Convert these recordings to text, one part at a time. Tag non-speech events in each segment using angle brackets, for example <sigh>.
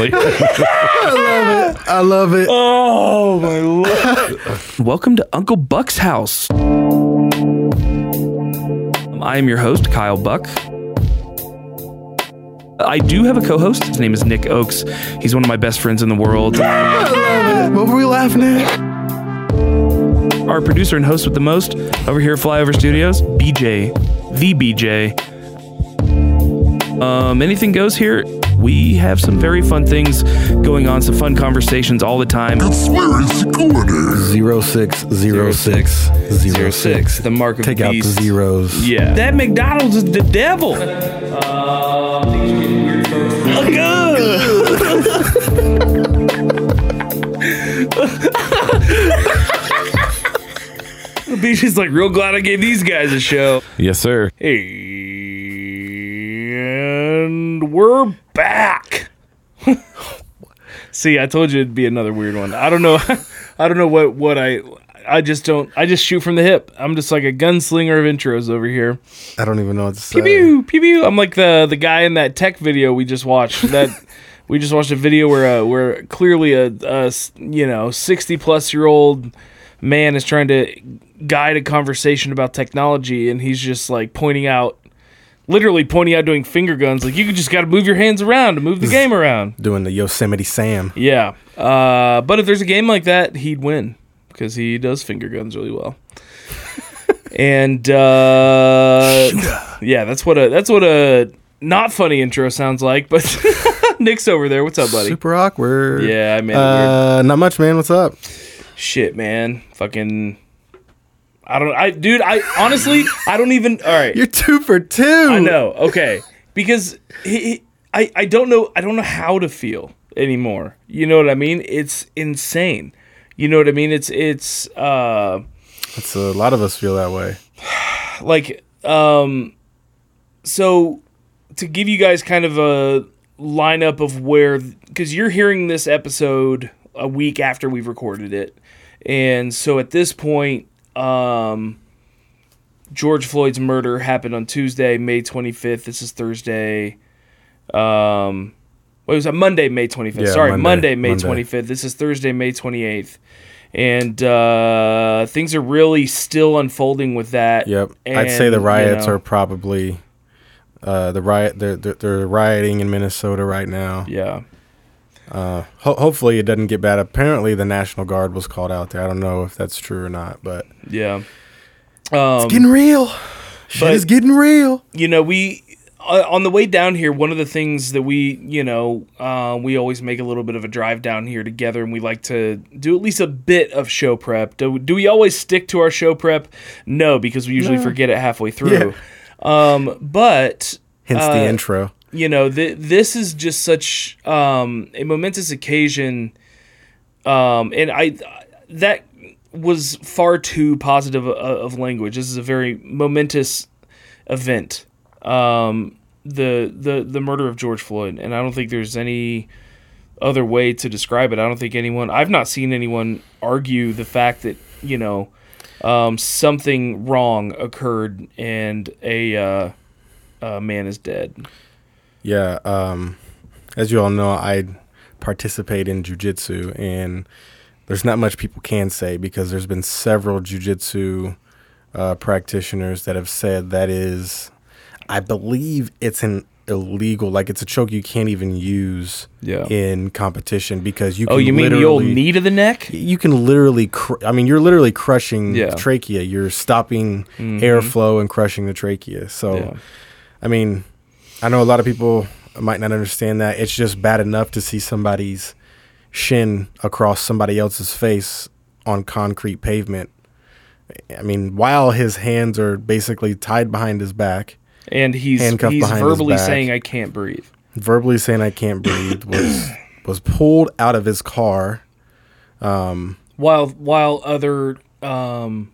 fucking <laughs> it. I love it. Oh my lord! Welcome to Uncle Buck's house. I am your host, Kyle Buck. I do have a co host. His name is Nick Oakes. He's one of my best friends in the world. What were we laughing at? Our producer and host with the most over here at Flyover Studios, BJ, the BJ. Um, anything goes here. We have some very fun things going on, some fun conversations all the time. Zero six zero six zero six. the mark of Take the out the beast. zeros. Yeah. That McDonald's is the devil. Uh, BJ's <laughs> like, real glad I gave these guys a show. Yes, sir. Hey, And we're back. <laughs> See, I told you it'd be another weird one. I don't know. <laughs> I don't know what what I. I just don't. I just shoot from the hip. I'm just like a gunslinger of intros over here. I don't even know what to say. Pew pew pew. I'm like the the guy in that tech video we just watched. <laughs> That we just watched a video where uh, where clearly a you know 60 plus year old man is trying to guide a conversation about technology, and he's just like pointing out, literally pointing out, doing finger guns. Like you just got to move your hands around to move the game around. Doing the Yosemite Sam. Yeah. Uh, but if there's a game like that, he'd win because he does finger guns really well. <laughs> and uh, yeah, that's what a that's what a not funny intro sounds like. But <laughs> Nick's over there. What's up, buddy? Super awkward. Yeah, I made. Uh, not much, man. What's up? Shit, man. Fucking. I don't. I dude. I honestly. I don't even. All right. You're two for two. I know. Okay, because he, he- I I don't know I don't know how to feel anymore. You know what I mean? It's insane. You know what I mean? It's it's uh It's a lot of us feel that way. <sighs> like um so to give you guys kind of a lineup of where because you're hearing this episode a week after we've recorded it and so at this point um george floyd's murder happened on tuesday may 25th this is thursday. Um what was that? Monday may 25th Yeah, sorry Monday, monday, may Monday. 25th this is thursday may 28th and uh things are really still unfolding with that. Yep. I'd say the And, you riots know, are probably uh, the riot. They're, they're they're rioting in Minnesota right now. yeah Ho- hopefully, it doesn't get bad. Apparently, the National Guard was called out there. I don't know if that's true or not, but Yeah. Um, getting real. Shit but- is getting real. you know, we uh, on the way down here, one of the things that we, you know, uh, we always make a little bit of a drive down here together, and we like to do at least a bit of show prep. Do, do we always stick to our show prep? No, because we usually forget it halfway through. Um, but Hence Uh, the intro. You know, th- this is just such um, a momentous occasion, um, and I that was far too positive of, of language. This is a very momentous event, um, the the the murder of George Floyd, and I don't think there's any other way to describe it. I don't think anyone. I've not seen anyone argue the fact that you know um, something wrong occurred and a uh, a man is dead. Yeah. Um, as you all know, I participate in jujitsu, and there's not much people can say because there's been several jujitsu uh, practitioners that have said that is, I believe it's an illegal, like it's a choke you can't even use Yeah. in competition because you. Can Oh, you mean the old knee to the neck? you can literally cr- i mean you're literally crushing Yeah. Mm-hmm. trachea you're stopping airflow and crushing the trachea so Yeah. i mean i know a lot of people might not understand that it's just bad enough to see somebody's shin across somebody else's face on concrete pavement i mean while his hands are basically tied behind his back And he's he's verbally saying I can't breathe. verbally saying i can't breathe was <coughs> was pulled out of his car While while other um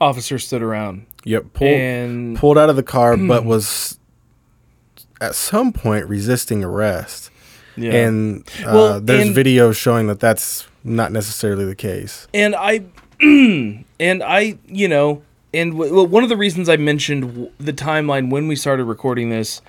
officers stood around. yep pulled pulled out of the car, but <clears throat> was at some point resisting arrest. yeah. And uh, Well, there's and- video showing that that's not necessarily the case. and I <clears throat> and I, you know, and w- well, one of the reasons I mentioned w- the timeline when we started recording this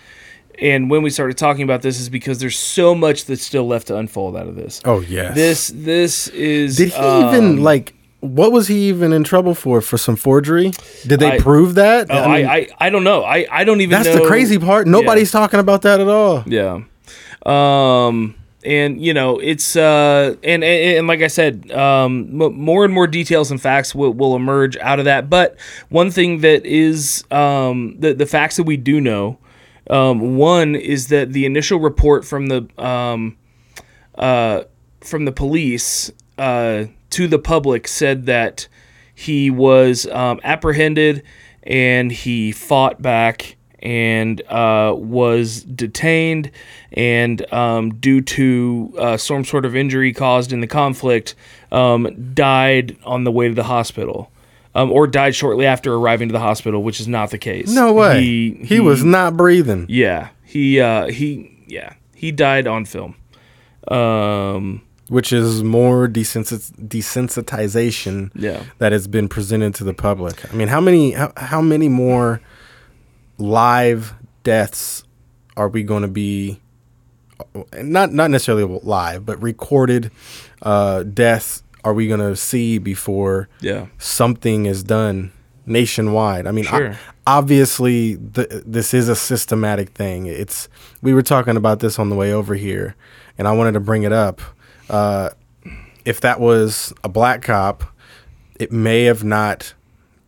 and when we started talking about this is because there's so much that's still left to unfold out of this. Oh yes. This this is Did he um, even like? What was he even in trouble for? For some forgery? Did they I- prove that? Oh, I, mean, I, I don't know. I, I don't even that's know. the crazy part. Nobody's talking about that at all. Yeah. Um and you know, it's uh and and, and like I said, um m- more and more details and facts will, will emerge out of that. But one thing that is um the the facts that we do know um one is that the initial report from the um uh from the police uh to the public said that he was um, apprehended and he fought back and uh, was detained and um, due to uh, some sort of injury caused in the conflict um, died on the way to the hospital um, or died shortly after arriving to the hospital which is not the case No way. He, was not breathing. yeah he uh, he yeah he died on film um, which is more desensit- desensitization Yeah. that has been presented to the public. I mean, how many how, how many more live deaths are we going to be not not necessarily live, but recorded uh, deaths are we going to see before yeah something is done nationwide. I mean, Sure. obviously, th- this is a systematic thing. It's we were talking about this on the way over here, and I wanted to bring it up. Uh, if that was a black cop, it may have not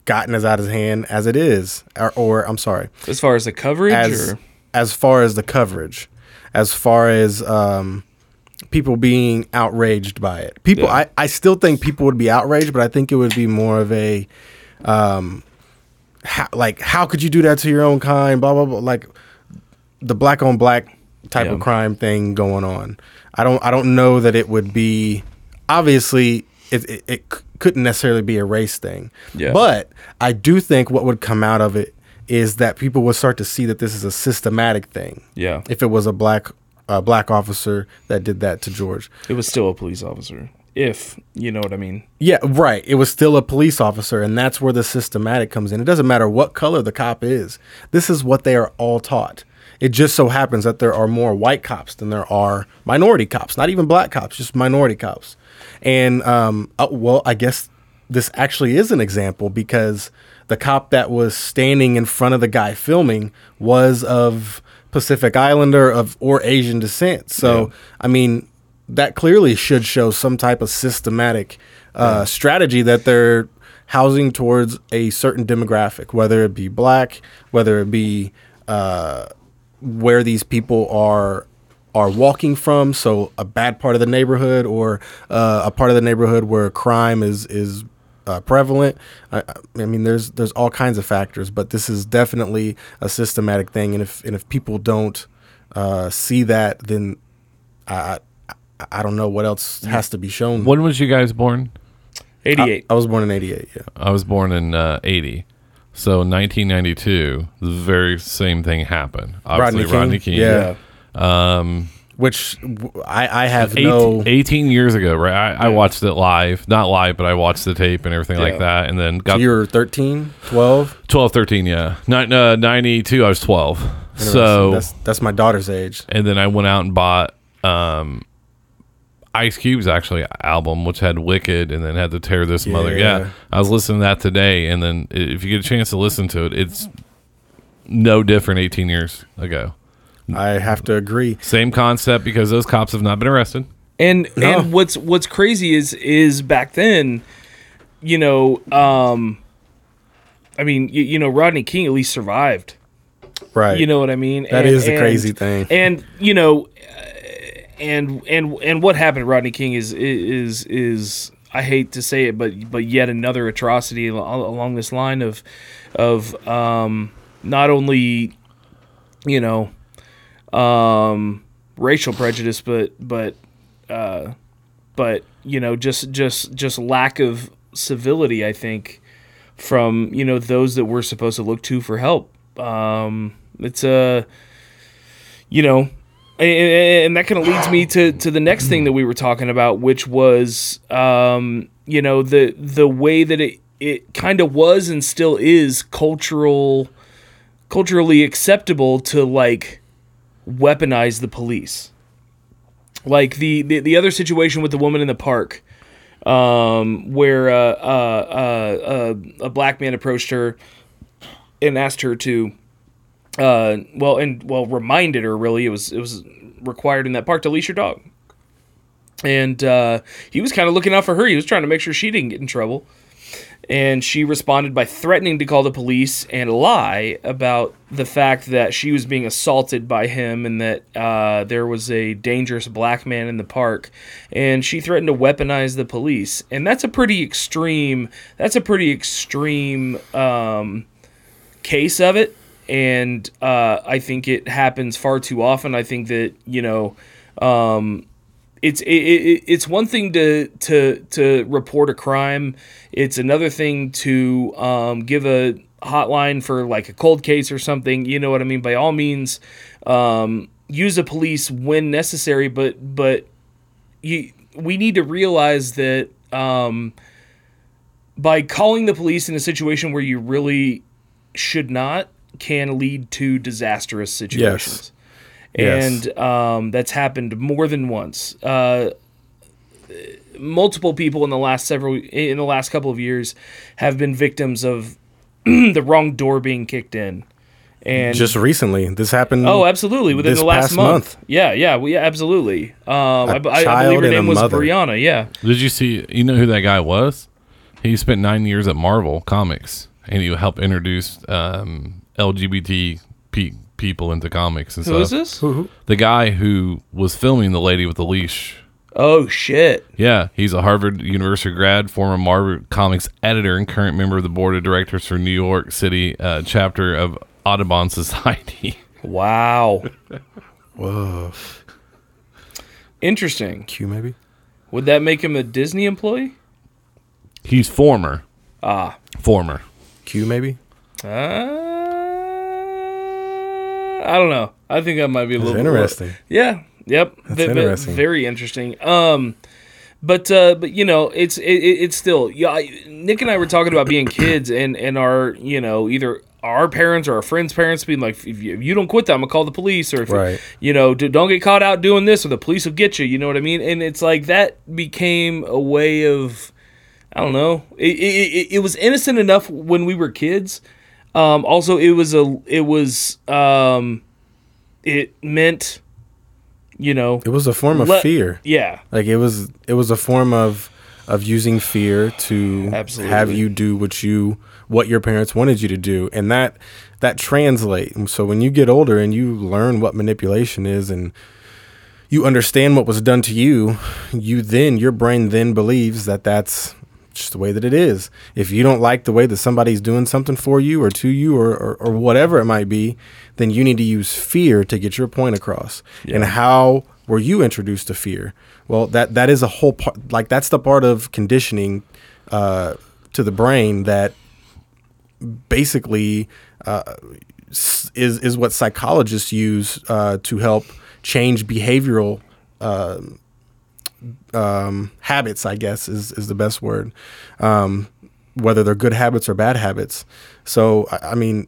gotten as out of hand as it is, or, or I'm sorry, as far as the coverage as or as far as the coverage, as far as um, people being outraged by it. People, Yeah. I, I still think people would be outraged, but I think it would be more of a, um, how, like how could you do that to your own kind? Blah blah blah. Like the black on black type Yeah. of crime thing going on. I don't I don't know that it would be obviously it, it, it couldn't necessarily be a race thing. Yeah. But I do think what would come out of it is that people would start to see that this is a systematic thing. yeah If it was a black uh, black officer that did that to George. it was still a police officer if you know what i mean Yeah, right. It was still a police officer, and that's where the systematic comes in. It doesn't matter what color the cop is. This is what they are all taught. It just so happens that there are more white cops than there are minority cops. Not even black cops, just minority cops. And um, uh, well, I guess this actually is an example because the cop that was standing in front of the guy filming was of Pacific Islander of or Asian descent. So I mean, that clearly should show some type of systematic uh, strategy that they're housing towards a certain demographic, whether it be black, whether it be uh, where these people are are walking from, so a bad part of the neighborhood or uh, a part of the neighborhood where crime is is uh, prevalent. I, I mean, there's there's all kinds of factors, but this is definitely a systematic thing, and if and if people don't uh, see that, then I, I I don't know what else has to be shown. When was you guys born? 88 I was born in '88. Yeah. I was born in uh, 80. So 1992, the very same thing happened. Obviously, Rodney King. Yeah. Um, Which I have eight- no. 18 years ago, right? I, I watched it live. Not live, but I watched the tape and everything Yeah. like that. And then got You were 13, 12. 12, 13, yeah. Uh, 92, I was 12. So, that's that's my daughter's age. and then I went out and bought um, Ice Cube's actually album, which had Wicked and then had to Tear This Mother. Yeah. Yeah, I was listening to that today, and then if you get a chance to listen to it, it's no different 18 years ago. I have to agree. Same concept because those cops have not been arrested. And No. and what's what's crazy is is back then, you know, um, I mean, you, you know, Rodney King at least survived. Right. You know what I mean? That and, is the and- crazy thing. And you know, uh, and and and what happened Rodney King is is is I hate to say it, but but yet another atrocity along this line of of um, not only you know um, racial prejudice, but but uh, but you know just just just lack of civility. I think from you know those that we're supposed to look to for help. Um, it's a you know and, and that kind of leads me to, to the next thing that we were talking about, which was, um, you know, the the way that it it kind of was and still is cultural, culturally acceptable to like weaponize the police. Like the, the, the other situation with the woman in the park, um, where uh, uh, uh, uh, a black man approached her and asked her to, uh, well, and well, reminded her really it was it was required in that park to leash your dog, and uh, he was kind of looking out for her. He was trying to make sure she didn't get in trouble. And she responded by threatening to call the police and lie about the fact that she was being assaulted by him and that uh, there was a dangerous black man in the park. And she threatened to weaponize the police. And that's a pretty extreme that's a pretty extreme um, case of it and uh, i think it happens far too often i think that you know um, it's it, it, it's one thing to to to report a crime. It's another thing to um, give a hotline for like a cold case or something. You know what I mean? By all means, um, use the police when necessary. But but you we need to realize that um, by calling the police in a situation where you really should not can lead to disastrous situations Yes. and um, that's happened more than once. Uh, multiple people in the last several in the last couple of years have been victims of <clears throat> the wrong door being kicked in, and Just recently, this happened. oh, absolutely within this the last past month. month. Yeah, yeah, we, yeah, absolutely. Um, I, I- I child believe her and a name was mother. Breonna. Yeah, Did you see? You know who that guy was? He spent nine years at Marvel Comics, and he helped introduce um, LGBT pe- people into comics and who stuff. is this? The guy who was filming the lady with the leash. Oh shit! Yeah, he's a Harvard University grad, former Marvel Comics editor, and current member of the board of directors for New York City uh, chapter of Audubon <laughs> Society. Wow, <laughs> Whoa. interesting. Q maybe. Would that make him a Disney employee? He's former, Ah, former. Q maybe. uh, I don't know. I think that might be a That's little bit- interesting. Yeah. Yep. That's ve- interesting. Very interesting. Um, but uh, but you know, it's it, it- it's still yeah. I- Nick and I were talking about being kids and and our you know either our parents or our friends' parents being like, if you, if you don't quit that, I'm gonna call the police, or if Right. you know, don't get caught out doing this, or the police will get you. You know what I mean? And it's like that became a way of, I don't know. It it, it, it was innocent enough when we were kids. Um, also, it was a it was um, it meant, you know, It was a form of let- fear. Yeah, Like it was it was a form of of using fear to Absolutely. have you do what you what your parents wanted you to do and that that translate so when you get older and you learn what manipulation is and you understand what was done to you you then your brain then believes that that's just the way that it is. If you don't like the way that somebody's doing something for you or to you or, or, or whatever it might be then you need to use fear to get your point across. And how were you introduced to fear? Well that that is a whole part like that's the part of conditioning uh, to the brain that basically uh, is is what psychologists use uh, to help change behavioral um, um, habits. I guess is is the best word. Um, whether they're good habits or bad habits. So I, I mean,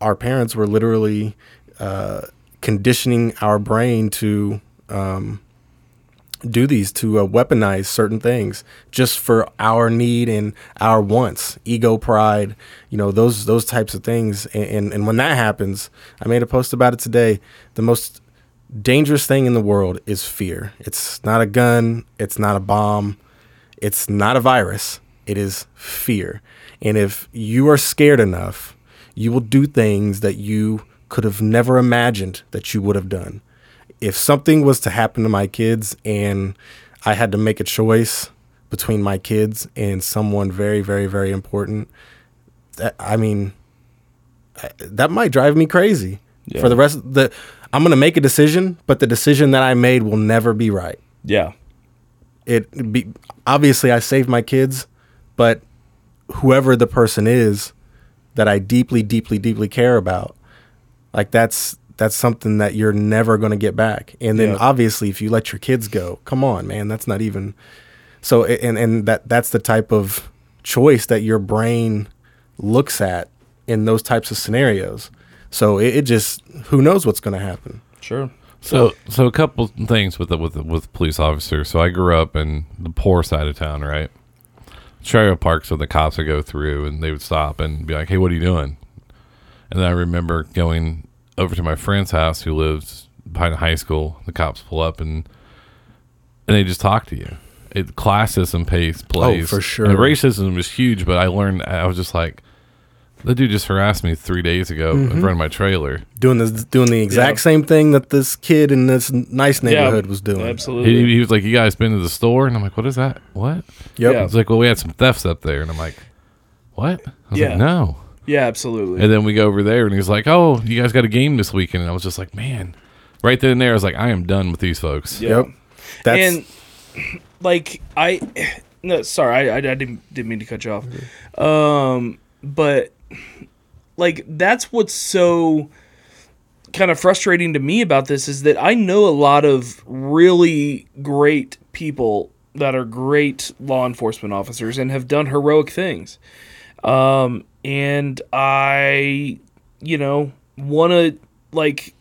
our parents were literally uh, conditioning our brain to um, do these to uh, weaponize certain things just for our need and our wants, ego, pride, you know, those those types of things. And, and and when that happens, I made a post about it today. The most dangerous thing in the world is fear. It's not a gun. It's not a bomb. It's not a virus. It is fear. And if you are scared enough, you will do things that you could have never imagined that you would have done. If something was to happen to my kids and I had to make a choice between my kids and someone very, very, very important, that, I mean, that might drive me crazy for the rest of the. I'm gonna make a decision, but the decision that I made will never be right yeah, it be obviously I saved my kids, but whoever the person is that I deeply, deeply, deeply care about, like that's that's something that you're never going to get back. And then Yeah. obviously, if you let your kids go, come on, man, that's not even. So and and that that's the type of choice that your brain looks at in those types of scenarios. So it, it just who knows what's going to happen. Sure. So, so a couple things with the, with the, with police officers. So I grew up in the poor side of town, right? Trailer parks where the cops would go through, and they would stop and be like, "Hey, what are you doing?" And then I remember going over to my friend's house who lives behind a high school. The cops pull up and and they just talk to you. It classism pays plays for sure. And racism was huge, but I learned I was just like, the dude just harassed me three days ago in front of my trailer. Doing this, doing the exact Yeah. same thing that this kid in this nice neighborhood was doing. Absolutely. He, he was like, "You guys been to the store?" And I'm like, "What is that? What?" Yep. Yeah. He's like, "Well, we had some thefts up there," and I'm like, "What?" I was Yeah. like, "No." yeah, absolutely. And then we go over there, and he's like, "Oh, you guys got a game this weekend?" And I was just like, "Man." Right then and there, I was like, "I am done with these folks." Yeah. Yep. That's and <clears throat> like I <sighs> no sorry I, I, I didn't didn't mean to cut you off um but like that's what's so kind of frustrating to me about this is that I know a lot of really great people that are great law enforcement officers and have done heroic things um and I you know want to like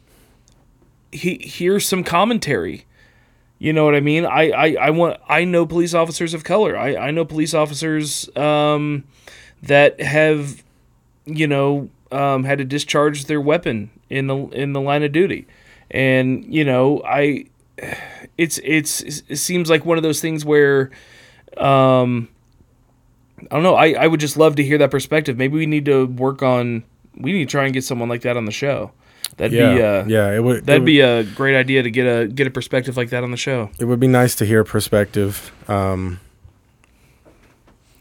he hear some commentary you know what I mean? I, I, I want I know police officers of color. I, I know police officers um, that have, you know, um, had to discharge their weapon in the in the line of duty, and you know I, it's it's it seems like one of those things where, um, I don't know. I, I would just love to hear that perspective. Maybe we need to work on. We need to try and get someone like that on the show. That'd yeah, be uh, yeah. It would That'd would- be a great idea to get a get a perspective like that on the show. it would be nice to hear a perspective. Um,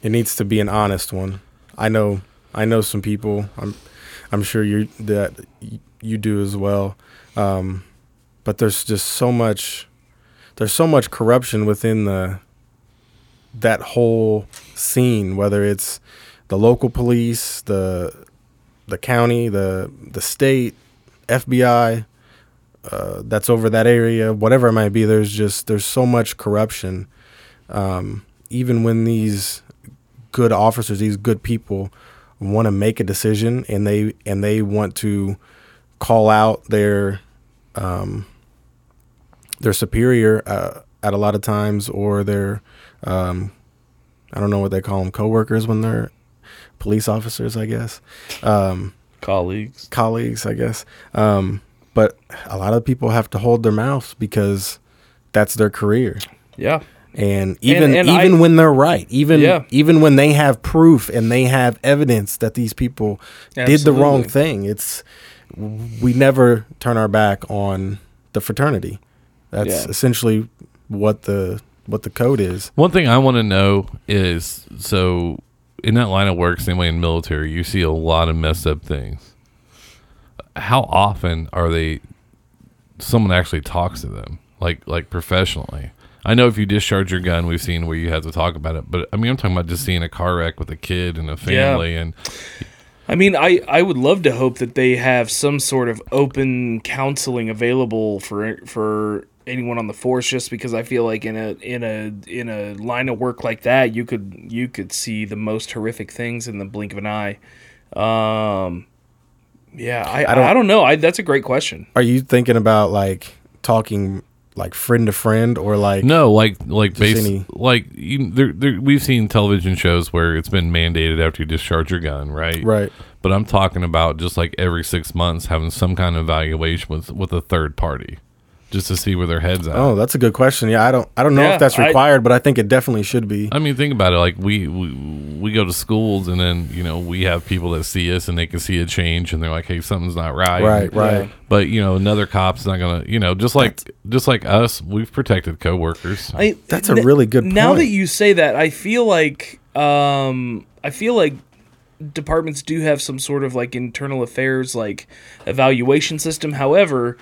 it needs to be an honest one. I know, I know some people. I'm, I'm sure you that you do as well. Um, but there's just so much, there's so much corruption within the that whole scene. Whether it's the local police, the the county, the the state, FBI, uh, that's over that area, whatever it might be. There's just there's so much corruption. Um, even when these good officers, these good people, want to make a decision and they and they want to call out their um, their superior uh, at a lot of times, or their um, I don't know what they call them, coworkers when they're police officers, I guess. Um, Colleagues. colleagues, I guess. Um, but a lot of people have to hold their mouths because that's their career. Yeah. And even and even I- when they're right, even Yeah. even when they have proof and they have evidence that these people did the wrong thing, it's we never turn our back on the fraternity. That's Yeah. essentially what the what the code is. One thing I want to know is so in that line of work, same way in military, you see a lot of messed up things. How often are they? Someone actually talks to them, like like professionally. I know if you discharge your gun, we've seen where you have to talk about it, but I mean, I'm talking about just seeing a car wreck with a kid and a family, and I mean, I, I would love to hope that they have some sort of open counseling available for for anyone on the force just because I feel like in a in a in a line of work like that you could you could see the most horrific things in the blink of an eye. Um yeah, I I don't- I don't, know. I that's a great question. Are you thinking about like talking like friend to friend or like No, like like base, any- like you, there, there, we've seen television shows where it's been mandated after you discharge your gun, right? right? But I'm talking about just like every six months having some kind of evaluation with with a third party, just to see where their heads at. Oh, that's a good question. Yeah, I don't I don't know Yeah, if that's I- required, but I think it definitely should be. I mean, think about it. Like we, we we go to schools, and then you know we have people that see us, and they can see a change, and they're like, "Hey, something's not right." Right, right. Yeah. But you know, another cop's not gonna, you know, just like just like us, we've protected coworkers. I, That's a really good Now that you say that, I feel like um, I feel like departments do have some sort of like internal affairs like evaluation system. However,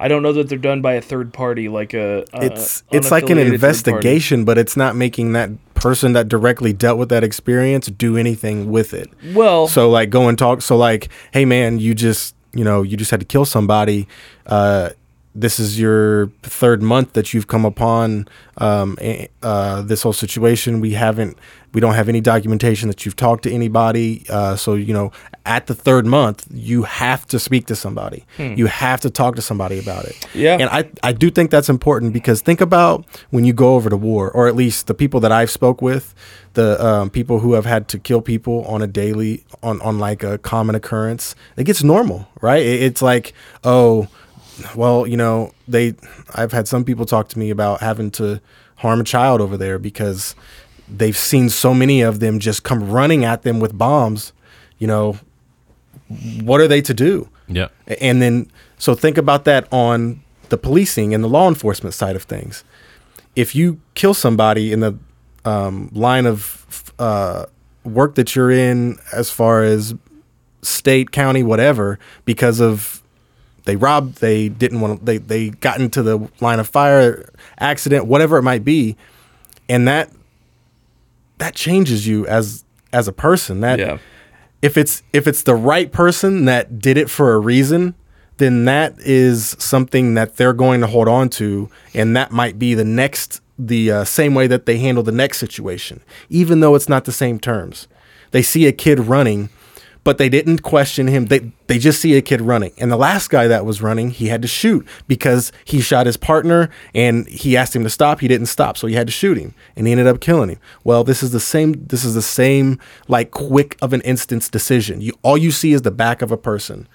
I don't know that they're done by a third party like a, a it's it's like an unaffiliated third party. investigation, but it's not making that person that directly dealt with that experience do anything with it. Well, So like go and talk. So like, hey man, you just you know you just had to kill somebody. Uh, this is your third month that you've come upon um, uh, this whole situation. We haven't, we don't have any documentation that you've talked to anybody. Uh, so you know, at the third month, you have to speak to somebody. You have to talk to somebody about it. Yeah. and I I do think that's important because think about when you go over to war, or at least the people that I've spoke with, the um, people who have had to kill people on a daily, on on like a common occurrence. It gets normal, right? It- it's like oh well, you know, they I've had some people talk to me about having to harm a child over there because they've seen so many of them just come running at them with bombs, you know, what are they to do? Yeah. And then so think about that on the policing and the law enforcement side of things. If you kill somebody in the um, line of uh, work that you're in, as far as state, county, whatever, because of they robbed, they didn't want to, they they got into the line of fire, accident, whatever it might be, and that that changes you as as a person. That Yeah. if it's if it's the right person that did it for a reason, then that is something that they're going to hold on to, and that might be the next the uh, same way that they handle the next situation, even though it's not the same terms. They see a kid running, but they didn't question him. They they just see a kid running, and the last guy that was running, he had to shoot because he shot his partner, and he asked him to stop. He didn't stop, so he had to shoot him, and he ended up killing him. Well, this is the same. This is the same like quick of an instance decision. You all you see is the back of a person,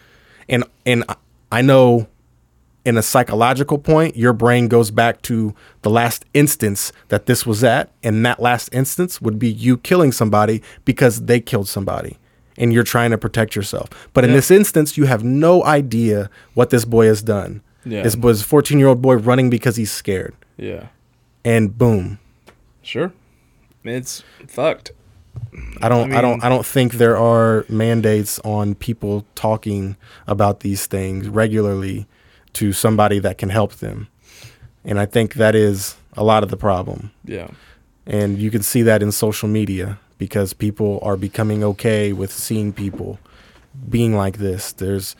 and and I- know in a psychological point, your brain goes back to the last instance that this was at, and that last instance would be you killing somebody because they killed somebody, and you're trying to protect yourself. But in this instance, you have no idea what this boy has done. Yeah. This was a 14 year old boy running because he's scared, Yeah. and boom. Sure. It's fucked. I don't, I, I don't, I don't think there are mandates on people talking about these things regularly to somebody that can help them, and I think that is a lot of the problem. Yeah. And you can see that in social media because people are becoming okay with seeing people being like this. There's,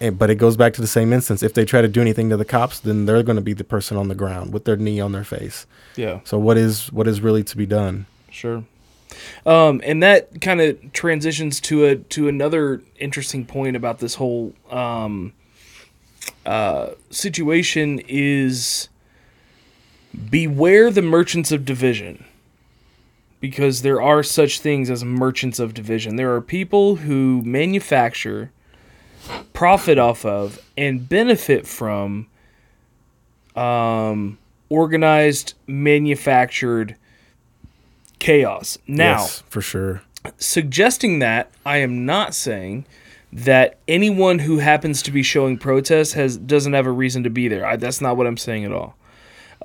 eh, but it goes back to the same instance. If they try to do anything to the cops, then they're going to be the person on the ground with their knee on their face. Yeah. So what is what is really to be done? Sure. Um, and that kind of transitions to a to another interesting point about this whole um, uh, situation is beware the merchants of division because there are such things as merchants of division. There are people who manufacture, profit off of, and benefit from um, organized, manufactured chaos. Now, yes, for sure. suggesting that, I am not saying that anyone who happens to be showing protest has doesn't have a reason to be there. I, that's not what I'm saying at all.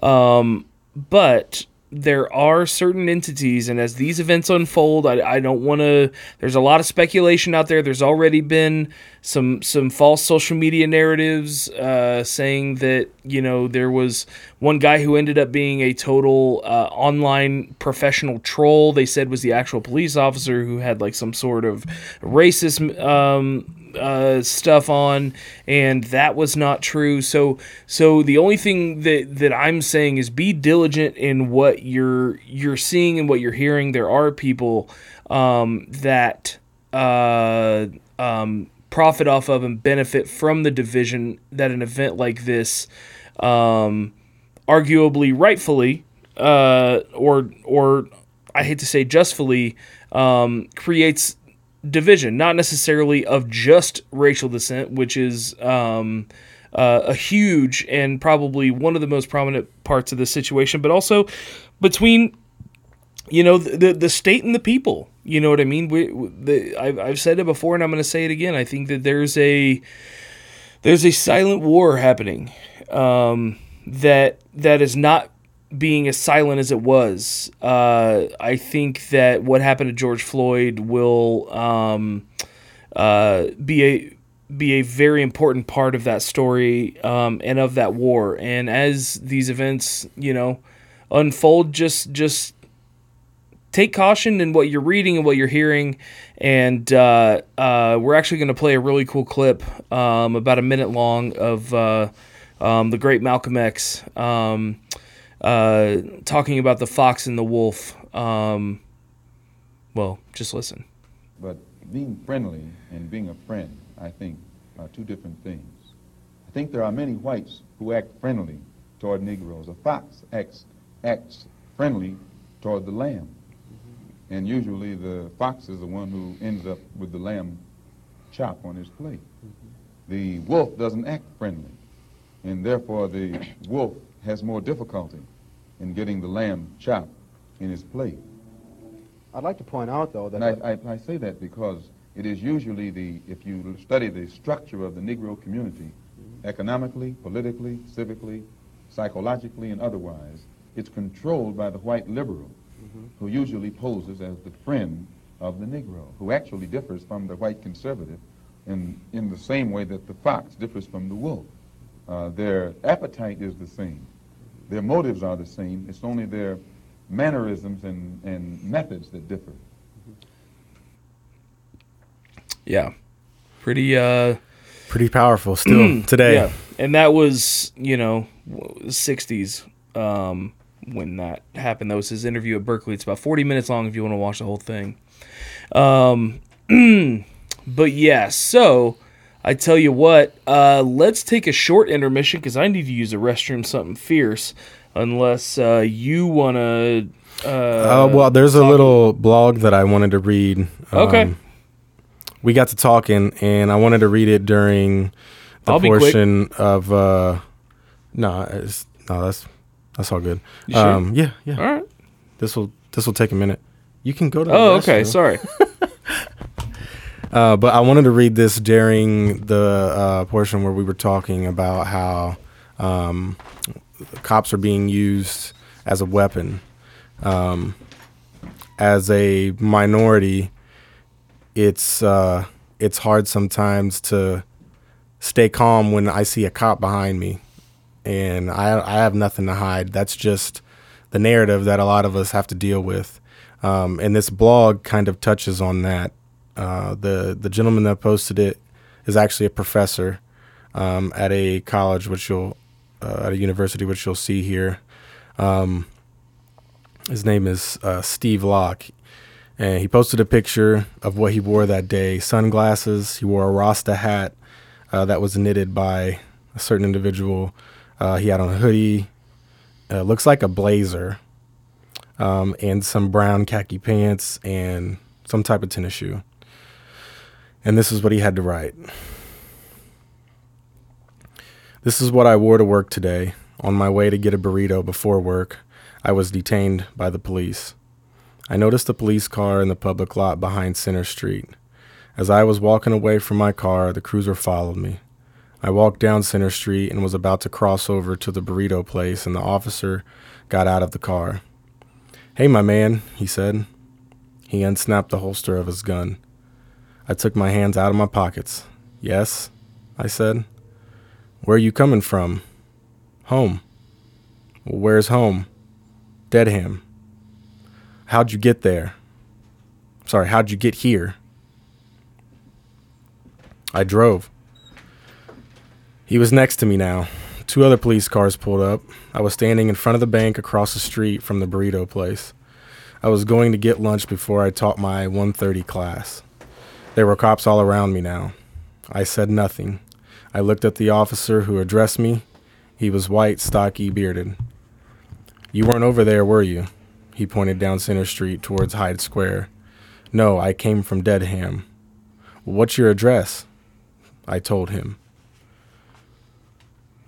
Um, but there are certain entities, and as these events unfold, I, I don't want to. There's a lot of speculation out there. There's already been some some false social media narratives uh, saying that you know there was one guy who ended up being a total uh, online professional troll. They said was the actual police officer who had like some sort of racist um, uh, stuff on, and that was not true. So, so the only thing that that I'm saying is be diligent in what you're you're seeing and what you're hearing. There are people um, that uh, um, profit off of and benefit from the division that an event like this, um, arguably rightfully, uh, or or I hate to say justfully, um, creates division, not necessarily of just racial descent, which is um, uh, a huge and probably one of the most prominent parts of the situation, but also between you know the the, state and the people. You know what I mean? We, the, I've, I've said it before, and I'm going to say it again. I think that there's a there's a silent war happening um, that that is not being as silent as it was. Uh, I think that what happened to George Floyd will um, uh, be a be a very important part of that story um, and of that war. And as these events, you know, unfold, just just take caution in what you're reading and what you're hearing. And uh, uh, we're actually going to play a really cool clip, um, about a minute long, of uh, um, the great Malcolm X, um, uh, talking about the fox and the wolf. Um, well, just listen. But being friendly and being a friend, I think, are two different things. I think there are many whites who act friendly toward Negroes. A fox acts, acts friendly toward the lamb. And usually the fox is the one who ends up with the lamb chop on his plate. The wolf doesn't act friendly, and therefore the wolf has more difficulty in getting the lamb chop in his plate. I'd like to point out, though, that And I, I, I say that because it is usually the, if you study the structure of the Negro community, economically, politically, civically, psychologically, and otherwise, it's controlled by the white liberal, who usually poses as the friend of the Negro, who actually differs from the white conservative in, in the same way that the fox differs from the wolf. Uh, their appetite is the same. Their motives are the same. It's only their mannerisms and, and methods that differ. Yeah, pretty. Uh, Pretty powerful still <clears throat> today. Yeah, and that was you know '60s um, when that happened. That was his interview at Berkeley. It's about 40 minutes long if you want to watch the whole thing. Um, <clears throat> but yeah, so I tell you what, uh, let's take a short intermission because I need to use a restroom something fierce. Unless uh, you want to. Uh, Uh, well, there's a little blog that I wanted to read. Okay. Um, we got to talking, and I wanted to read it during the I'll portion of. Uh, no, no, that's that's all good. Sure? Um, yeah, yeah. all right. This will this will take a minute. You can go to. the Oh, okay. Sorry. <laughs> Uh, but I wanted to read this during the uh, portion where we were talking about how um, cops are being used as a weapon. Um, as a minority, it's uh, it's hard sometimes to stay calm when I see a cop behind me, and I I have nothing to hide. That's just the narrative that a lot of us have to deal with. Um, and this blog kind of touches on that. Uh, the the gentleman that posted it is actually a professor um, at a college, which you'll uh, at a university, which you'll see here. Um, his name is uh, Steve Locke, and he posted a picture of what he wore that day: sunglasses. He wore a Rasta hat uh, that was knitted by a certain individual. Uh, he had on a hoodie. Looks like a blazer, um, and some brown khaki pants and some type of tennis shoe. And this is what he had to write. This is what I wore to work today. On my way to get a burrito before work, I was detained by the police. I noticed a police car in the public lot behind Center Street. As I was walking away from my car, the cruiser followed me. I walked down Center Street and was about to cross over to the burrito place, and the officer got out of the car. Hey, my man, he said. He unsnapped the holster of his gun. I took my hands out of my pockets. Yes, I said. Where are you coming from? Home. Well, where's home? Dedham. How'd you get there? Sorry, how'd you get here? I drove. He was next to me now. Two other police cars pulled up. I was standing in front of the bank across the street from the burrito place. I was going to get lunch before I taught my 130 class. There were cops all around me now. I said nothing. I looked at the officer who addressed me. He was white, stocky, bearded. You weren't over there, were you? He pointed down Center Street towards Hyde Square. No, I came from Dedham. What's your address? I told him.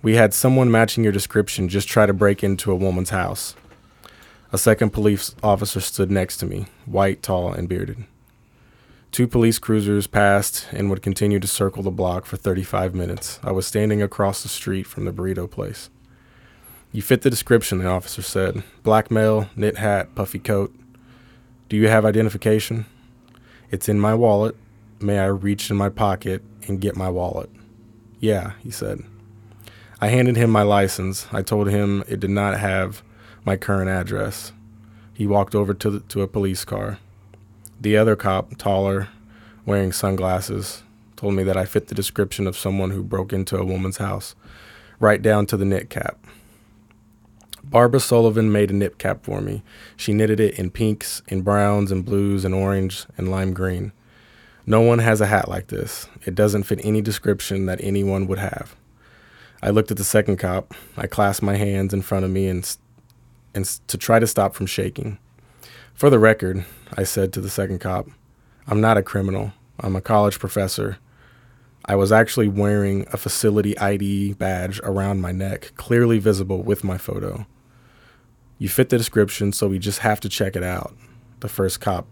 We had someone matching your description just try to break into a woman's house. A second police officer stood next to me, white, tall, and bearded. Two police cruisers passed and would continue to circle the block for 35 minutes. I was standing across the street from the burrito place. You fit the description, the officer said. Black male, knit hat, puffy coat. Do you have identification? It's in my wallet. May I reach in my pocket and get my wallet? Yeah, he said. I handed him my license. I told him it did not have my current address. He walked over to, the, to a police car. The other cop, taller, wearing sunglasses, told me that I fit the description of someone who broke into a woman's house. right down to the knit cap. Barbara Sullivan made a knit cap for me. She knitted it in pinks, in browns, and blues, and orange, and lime green. No one has a hat like this. It doesn't fit any description that anyone would have. I looked at the second cop. I clasped my hands in front of me and, and to try to stop from shaking. For the record, I said to the second cop, I'm not a criminal. I'm a college professor. I was actually wearing a facility ID badge around my neck, clearly visible with my photo. You fit the description, so we just have to check it out. The first cop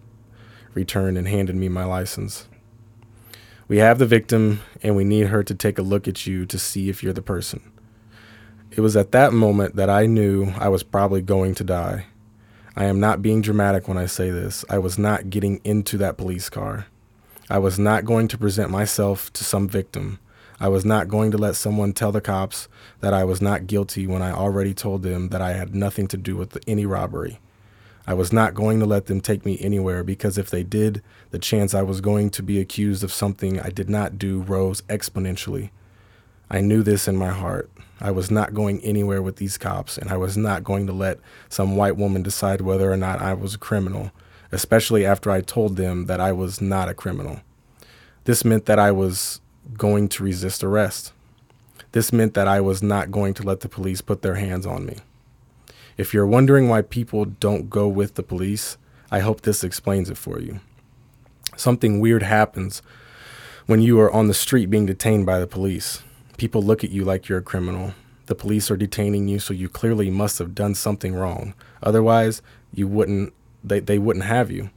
returned and handed me my license. We have the victim, and we need her to take a look at you to see if you're the person. It was at that moment that I knew I was probably going to die. I am not being dramatic when I say this. I was not getting into that police car. I was not going to present myself to some victim. I was not going to let someone tell the cops that I was not guilty when I already told them that I had nothing to do with any robbery. I was not going to let them take me anywhere because if they did, the chance I was going to be accused of something I did not do rose exponentially. I knew this in my heart. I was not going anywhere with these cops, and I was not going to let some white woman decide whether or not I was a criminal, especially after I told them that I was not a criminal. This meant that I was going to resist arrest. This meant that I was not going to let the police put their hands on me. If you're wondering why people don't go with the police, I hope this explains it for you. Something weird happens when you are on the street being detained by the police. People look at you like you're a criminal. The police are detaining you, so you clearly must have done something wrong. Otherwise, you wouldn't they, they wouldn't have you.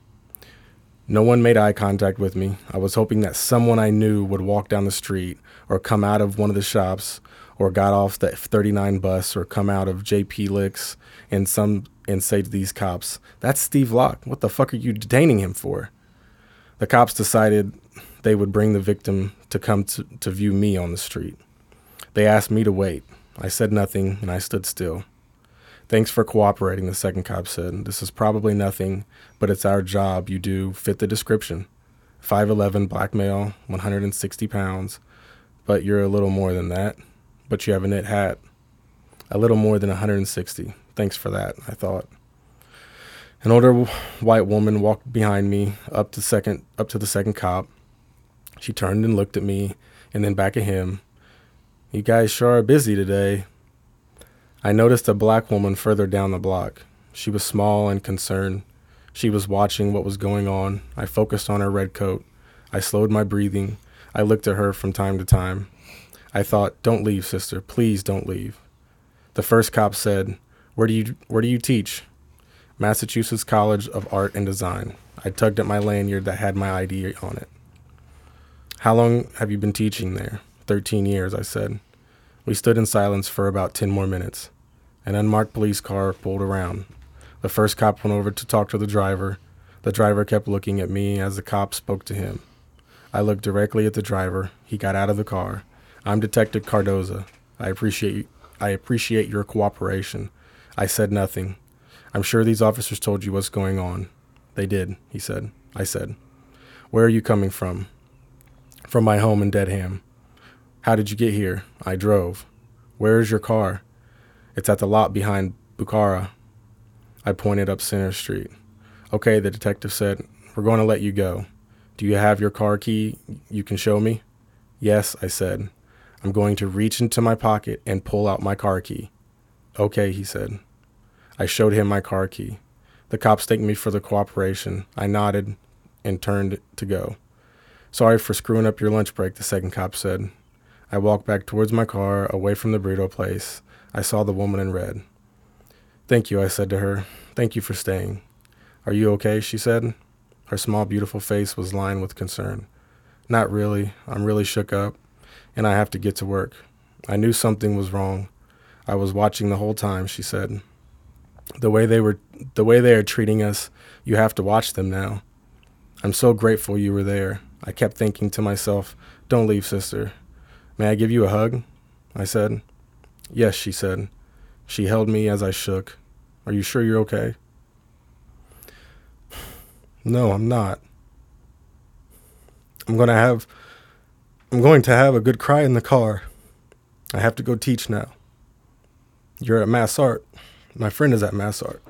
No one made eye contact with me. I was hoping that someone I knew would walk down the street or come out of one of the shops or got off the 39 bus or come out of JP Licks and some and say to these cops, "That's Steve Locke. What the fuck are you detaining him for?" The cops decided they would bring the victim to come to, to view me on the street. They asked me to wait. I said nothing and I stood still. Thanks for cooperating, the second cop said. This is probably nothing, but it's our job. You do fit the description. 5'11, black male, 160 pounds. But you're a little more than that. But you have a knit hat. A little more than 160. Thanks for that, I thought. An older white woman walked behind me up to second up to the second cop. She turned and looked at me and then back at him. You guys sure are busy today. I noticed a black woman further down the block. She was small and concerned. She was watching what was going on. I focused on her red coat. I slowed my breathing. I looked at her from time to time. I thought, "Don't leave, sister. Please don't leave." The first cop said, "Where do you where do you teach?" Massachusetts College of Art and Design. I tugged at my lanyard that had my ID on it. How long have you been teaching there? Thirteen years, I said. We stood in silence for about 10 more minutes. An unmarked police car pulled around. The first cop went over to talk to the driver. The driver kept looking at me as the cop spoke to him. I looked directly at the driver. He got out of the car. I'm Detective Cardoza. I appreciate I appreciate your cooperation. I said nothing. I'm sure these officers told you what's going on. They did, he said. I said. Where are you coming from? From my home in Dedham. How did you get here? I drove. Where is your car? It's at the lot behind Bukhara. I pointed up Center Street. Okay, the detective said. We're going to let you go. Do you have your car key you can show me? Yes, I said. I'm going to reach into my pocket and pull out my car key. Okay, he said. I showed him my car key. The cops thanked me for the cooperation. I nodded and turned to go. Sorry for screwing up your lunch break, the second cop said. I walked back towards my car, away from the burrito place. I saw the woman in red. Thank you, I said to her. Thank you for staying. Are you okay? she said. Her small, beautiful face was lined with concern. Not really. I'm really shook up, and I have to get to work. I knew something was wrong. I was watching the whole time, she said. The way they were the way they are treating us, you have to watch them now. I'm so grateful you were there. I kept thinking to myself, don't leave, sister. May I give you a hug? I said. Yes, she said. She held me as I shook. Are you sure you're okay? <sighs> No, I'm not. I'm going to have I'm going to have a good cry in the car. I have to go teach now. You're at Mass Art. My friend is at Mass Art.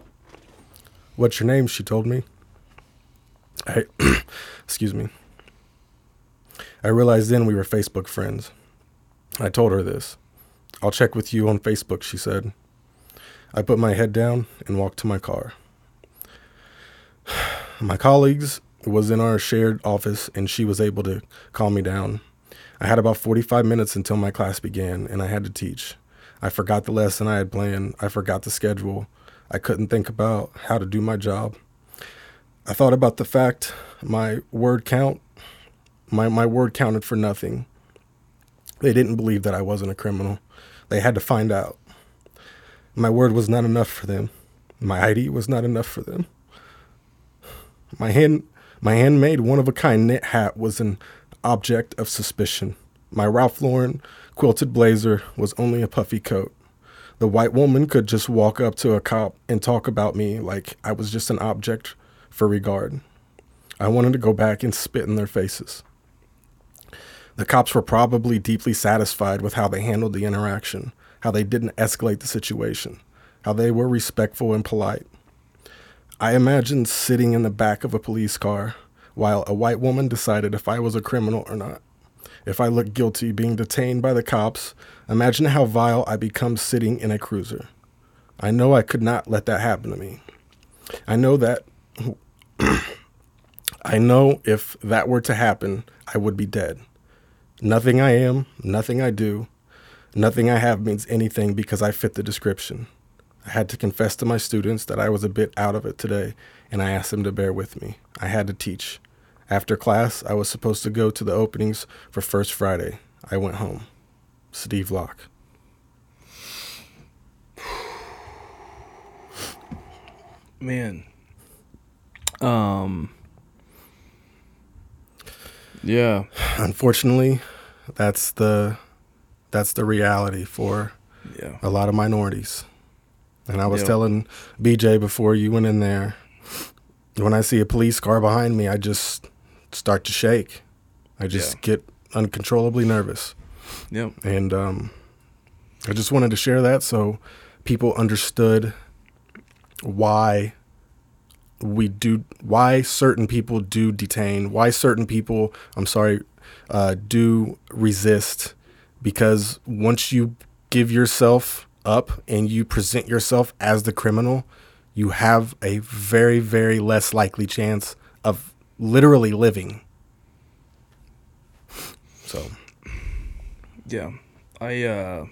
What's your name? She told me. I, <clears throat> excuse me. I realized then we were Facebook friends. I told her this. I'll check with you on Facebook, she said. I put my head down and walked to my car. <sighs> My colleagues was in our shared office and she was able to calm me down. I had about 45 minutes until my class began and I had to teach. I forgot the lesson I had planned. I forgot the schedule. I couldn't think about how to do my job. I thought about the fact my word count my, my word counted for nothing. They didn't believe that I wasn't a criminal. They had to find out. My word was not enough for them. My ID was not enough for them. My hand my handmade one of a kind knit hat was an object of suspicion. My Ralph Lauren quilted blazer was only a puffy coat. The white woman could just walk up to a cop and talk about me like I was just an object for regard. I wanted to go back and spit in their faces. The cops were probably deeply satisfied with how they handled the interaction, how they didn't escalate the situation, how they were respectful and polite. I imagined sitting in the back of a police car while a white woman decided if I was a criminal or not. If I looked guilty being detained by the cops, imagine how vile I become sitting in a cruiser. I know I could not let that happen to me. I know that <clears throat> I know if that were to happen, I would be dead. Nothing I am, nothing I do, nothing I have means anything because I fit the description. I had to confess to my students that I was a bit out of it today, and I asked them to bear with me. I had to teach. After class, I was supposed to go to the openings for First Friday. I went home. Steve Locke. Man. Um. Yeah. <sighs> Unfortunately, that's the that's the reality for Yeah. a lot of minorities. And I was Yep. telling BJ before you went in there, when I see a police car behind me, I just start to shake. I just Yeah. get uncontrollably nervous. Yep. And um, I just wanted to share that so people understood why we do, why certain people do detain, why certain people, I'm sorry, uh, do resist. Because once you give yourself up and you present yourself as the criminal, you have a very, very less likely chance of literally living. So. Yeah. I uh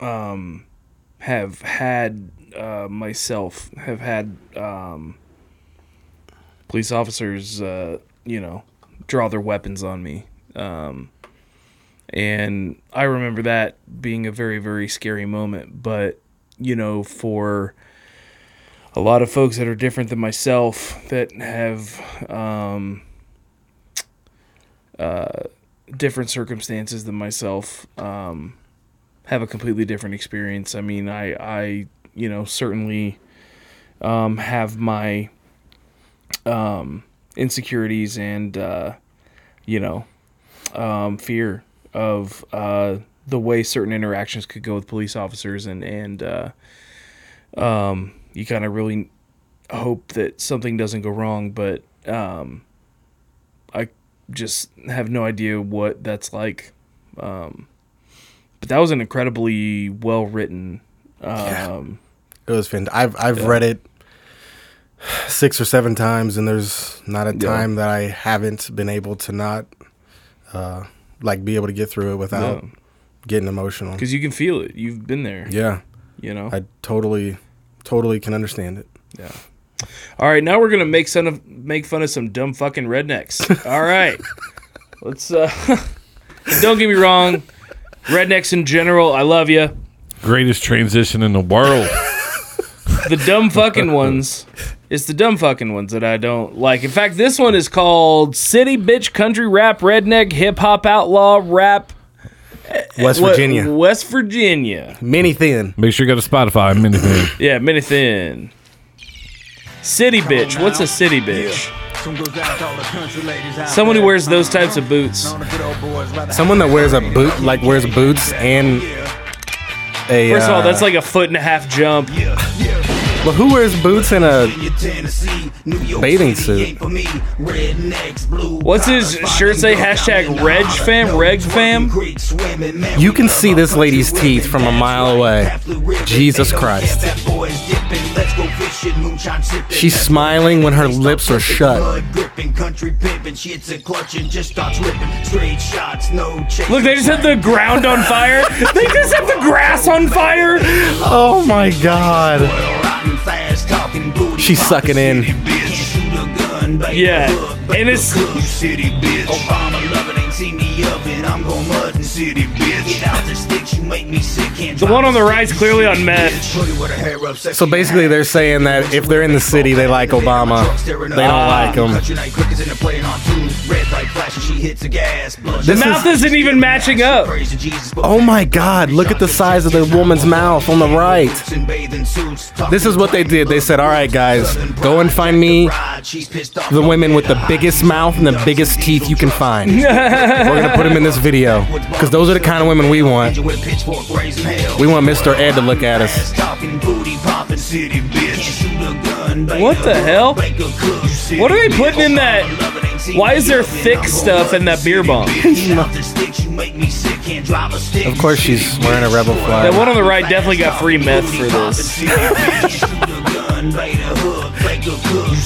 um have had uh myself have had um police officers uh you know draw their weapons on me. Um and I remember that being a very very scary moment, but you know for a lot of folks that are different than myself that have um different circumstances than myself um, have a completely different experience. I mean, I, I you know, certainly um, have my um, insecurities and, uh, you know, um, fear of uh, the way certain interactions could go with police officers, and and uh, um, you kind of really hope that something doesn't go wrong, but um, I just have no idea what that's like. Um, but that was an incredibly well written. Um, It was fantastic. I've I've Yeah. read it six or seven times, and there's not a Yeah. time that I haven't been able to not uh, like be able to get through it without getting emotional. because you can feel it. You've been there. Yeah, You know. I totally, totally can understand it. Yeah. All right, now we're gonna make fun of make fun of some dumb fucking rednecks. <laughs> All right, let's. uh <laughs> Don't get me wrong, rednecks in general, I love you. Greatest transition in the world. <laughs> The dumb fucking ones, it's the dumb fucking ones that I don't like. In fact, this one is called City Bitch Country Rap Redneck Hip Hop Outlaw Rap West What- Virginia, West Virginia. mini thin. Make sure you go to Spotify. I'm in it. Yeah, mini thin. City bitch. What's a city bitch? Someone who wears those types of boots. Someone that wears a boot, like wears boots and a. First of all, uh, that's like a foot and a half jump. Well, who wears boots and a bathing suit? What's his shirt say? Hashtag Reg fam, Reg fam. You can see this lady's teeth from a mile away. Jesus Christ. She's smiling when her lips are shut. Look, they just have the ground on fire. They just have the grass on fire. Oh my god. She's sucking in. Yeah, and it's the one on the right's clearly on meth. So basically, they're saying that if they're in the city, they like Obama. They don't Ah. like him. The mouth isn't even matching up. Oh my god, look at the size of the woman's mouth on the right. This is what they did. They said, all right, guys, go and find me the women with the biggest mouth and the biggest teeth you can find. <laughs> We're going to put them in this video. Because those are the kind of women we want. We want Mr. Ed to look at us. What the hell? What are they putting in that? Why is there thick stuff in that beer bomb? <laughs> Of course, she's wearing a rebel flag. That one on the right definitely got free meth for this.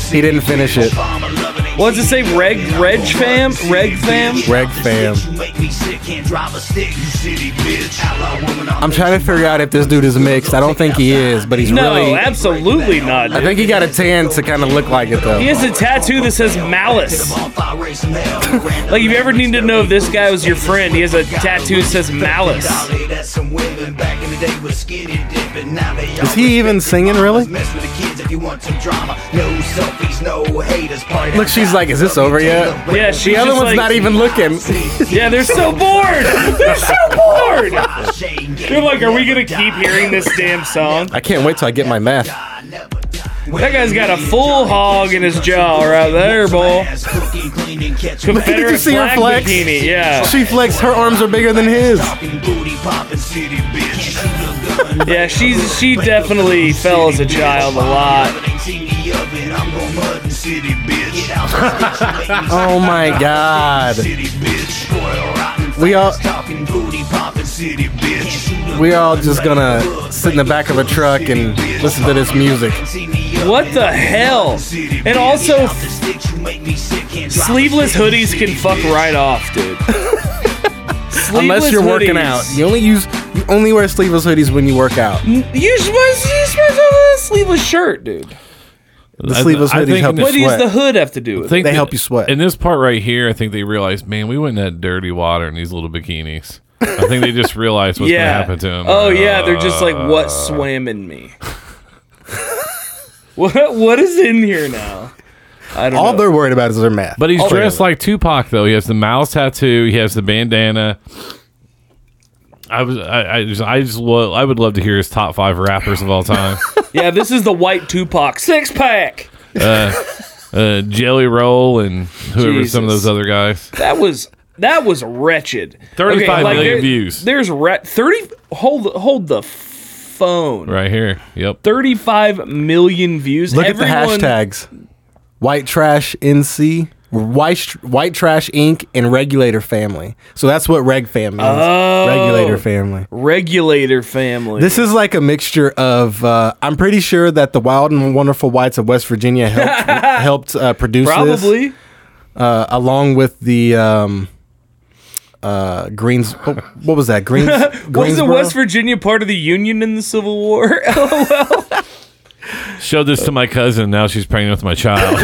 He didn't finish it. What does it say? Reg, Reg fam, Reg fam. Reg fam. I'm trying to figure out if this dude is mixed. I don't think he is, but he's No, really. absolutely not. I think he got a tan to kind of look like it though. He has a tattoo that says malice. <laughs> Like, if you ever need to know if this guy was your friend, he has a tattoo that says malice. Is he even singing really? Look, she's like, is this over yet? Yeah, she's The other just one's like, not even looking. <laughs> Yeah, they're so bored. <laughs> They're so bored. They're like, are we gonna keep hearing this damn song? I can't wait till I get my math. That guy's got a full hog in his jaw right there, boy. Confederate Did you see her flex? bikini. Yeah, She flexed. Her arms are bigger than his. <laughs> yeah. She's she definitely fell as a child a lot. <laughs> Oh my god. We all we all just gonna sit in the back of a truck and listen to this music. What the hell? And also, sleeveless hoodies can fuck right off, dude. <laughs> Unless you're working out. You only use only wear sleeveless hoodies when you work out. You supposed you supposed to have a sleeveless shirt, dude. The sleeveless hoodies help you What does sweat. the hood have to do with it? think They that- help you sweat. In this part right here, I think they realized, man, we went in that dirty water in these little bikinis. I think they just realized what's yeah. gonna happen to them. Oh yeah, they're just like, what uh, swam in me? <laughs> what what is in here now? I don't All know. they're worried about is their math. But he's dressed like Tupac though. He has the mouse tattoo. He has the bandana. I was I, I just I just lo- I would love to hear his top five rappers of all time. <laughs> yeah, this is the white Tupac six pack. uh, Jelly Roll and whoever some of those other guys. That was that was wretched. 35 million there- views. There's re- thirty. Hold hold the phone. Right here. Yep. Thirty-five million views. Look Everyone, at the hashtags. White trash NC, white white trash Inc. and regulator family. So that's what reg fam means. Oh. Regulator family. Regulator family. This is like a mixture of. Uh, I'm pretty sure that the Wild and Wonderful Whites of West Virginia helped <laughs> helped uh, produce this, probably. uh, along with the um, uh, Greens. What, what was that? Greens. <laughs> was the West Virginia part of the Union in the Civil War? <laughs> LOL. Showed this to my cousin. Now she's pregnant with my child.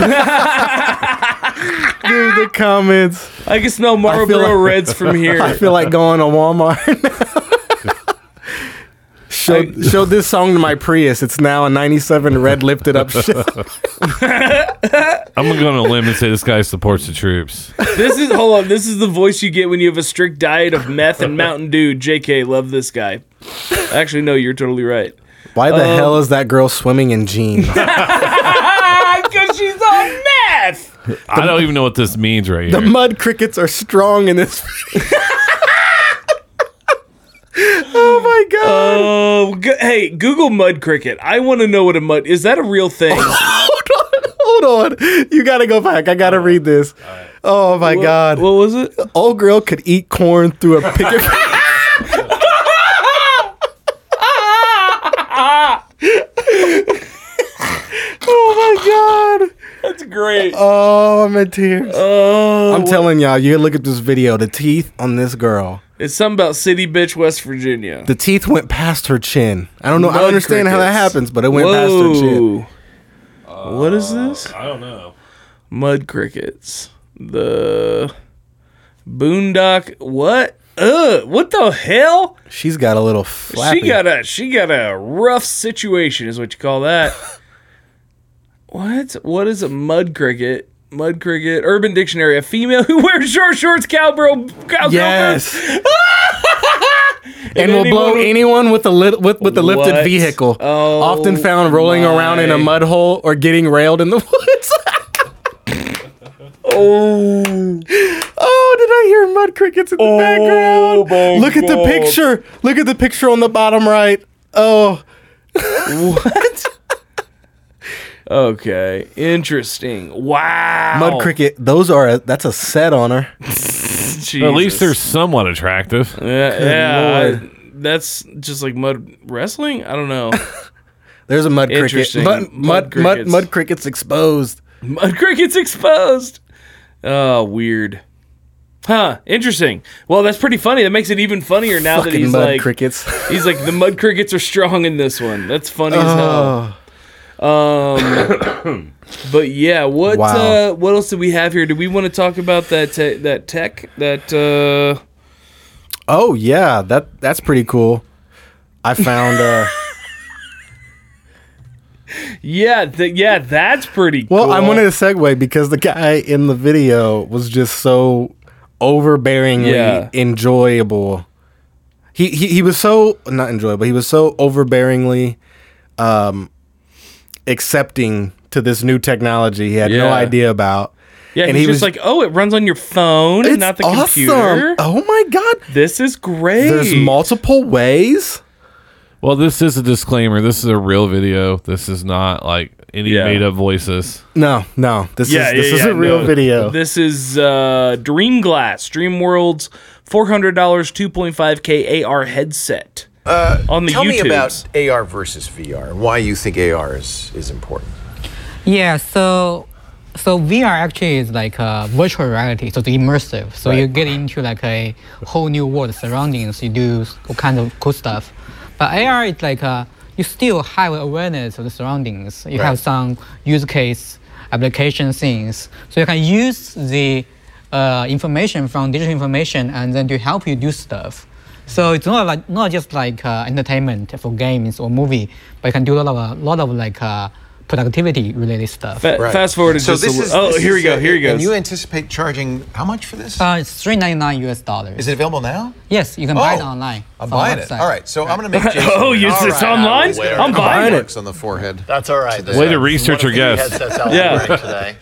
Dude, the ah. comments. I can smell Marlboro like- Reds from here. <laughs> I feel like going to Walmart. <laughs> <laughs> showed, showed this song to my Prius. It's now a 97 red lifted up shell. I'm gonna go on a limb and say this guy supports the troops. This is hold on. This is the voice you get when you have a strict diet of meth and Mountain Dew. Jk, love this guy. Actually, no, you're totally right. Why the um, hell is that girl swimming in jeans? Ah, because she's on meth. I don't even know what this means right here. The here. mud crickets are strong in this. <laughs> oh my god! Um, oh, go- hey, Google mud cricket. I want to know what a mud is. That a real thing? <laughs> hold on, hold on. You gotta go back. I gotta read this. Oh my god! What was it? Old girl could eat corn through a picket. oh my god! That's great. Oh, I'm in tears. Oh, I'm telling y'all, you look at this video. The teeth on this girl. it's something about City Bitch, West Virginia. The teeth went past her chin. I don't know. I Mud don't understand how that crickets. happens, but it went past her chin. Whoa. what is uh, this? I don't know. Mud crickets. The boondock. What? Ugh. What the hell? She's got a little flappy. She got a she got a rough situation, is what you call that. <laughs> what? What is a mud cricket? Mud cricket. Urban Dictionary. A female who <laughs> wears short shorts, cowgirl, cowgirl yes. boots. <laughs> and will blow anyone- anyone with a lit, with with a lifted What? vehicle. Oh, often found rolling around in a mud hole or getting railed in the <laughs> woods. Oh. oh, did I hear mud crickets in the Oh, background? my Look at the picture. Look at the picture on the bottom right. Oh, What? Okay. Interesting. Wow. mud cricket. Those are a, that's a set on her. <laughs> At least they're somewhat attractive. Yeah, yeah. I- that's just like mud wrestling. I don't know. <laughs> There's a mud cricket. Mud, Mud mud, mud, crickets. mud crickets exposed. mud crickets exposed. Oh, weird. Huh. Interesting. Well, that's pretty funny. That makes it even funnier now that Fucking he's mud like, crickets. he's like the mud crickets are strong in this one. That's funny as hell. Oh. Um, <coughs> but yeah, what Wow. uh, what else do we have here? Do we want to talk about that te- that tech that uh, oh yeah, that that's pretty cool. I found. uh <laughs> yeah th- yeah that's pretty Well, cool. I wanted to segue because the guy in the video was just so overbearingly Yeah. enjoyable. He, he he was so not enjoyable. He was so overbearingly um, accepting to this new technology. He had no idea about. yeah, and he's he just was- like, oh, it runs on your phone, It's not the awesome. computer. Oh my god! This is great. There's multiple ways. Well, this is a disclaimer. This is a real video. This is not like any Yeah. made up voices. No, no. This Yeah, is yeah, this is yeah, a real no. video. This is uh, Dream Glass, Dream World's four hundred dollars, two point five k AR headset on the Tell YouTubes. me about AR versus VR and why you think AR is, is important. Yeah, so so VR actually is like a virtual reality, so it's immersive. So you get into like a whole new world surroundings. You do all kind of cool stuff. But AR is like uh, you still have awareness of the surroundings. You have some use case application things, so you can use the uh, information from digital information and then to help you do stuff. So it's not like not just like uh, entertainment for games or movie, but you can do a lot of a lot of like uh, productivity related stuff. Fa- Right. Fast forward So just this is, oh this here we go here we go. And you anticipate charging how much for this? Uh, it's three ninety nine US dollars. is it available now? Yes, you can buy it Oh, online. I'm buying it. All right, so I'm going to make <laughs> Jason. Oh, you- All it's right, online? I will wear I'm buying it. Marks on the forehead. That's all right. Way to research your guess. Yeah. yeah. Today.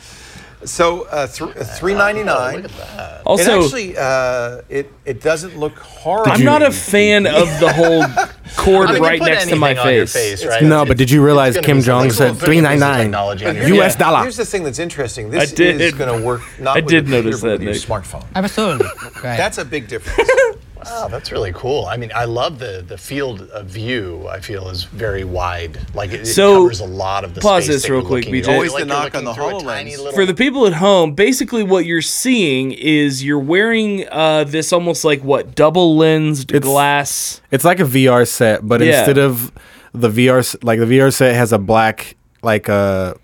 So uh, th- three ninety nine. Look at that. Also, actually, uh, it it doesn't look horrible. I'm not a fan of the whole <laughs> cord I mean, right next to my anything on your face. face, right? No, but did you realize Kim be something. Jong said Well, think of this $3.99 technology on your US dollar? Here's the thing that's interesting. This I did- is going to work not I did your notice computer, but that, with your Nick. smartphone. Absolutely. right. <laughs> That's a big difference. <laughs> Wow, that's really cool. I mean, I love the the field of view. I feel is very wide. Like it, it So, covers a lot of the space. pause space this that real quick, looking BJ. Always Like the knock on the HoloLens. tiny little- For the people at home, basically what you're seeing is you're wearing uh, this almost like what double lensed glass. It's like a VR set, but Yeah. instead of the VR, s- like the VR set has a black, like a,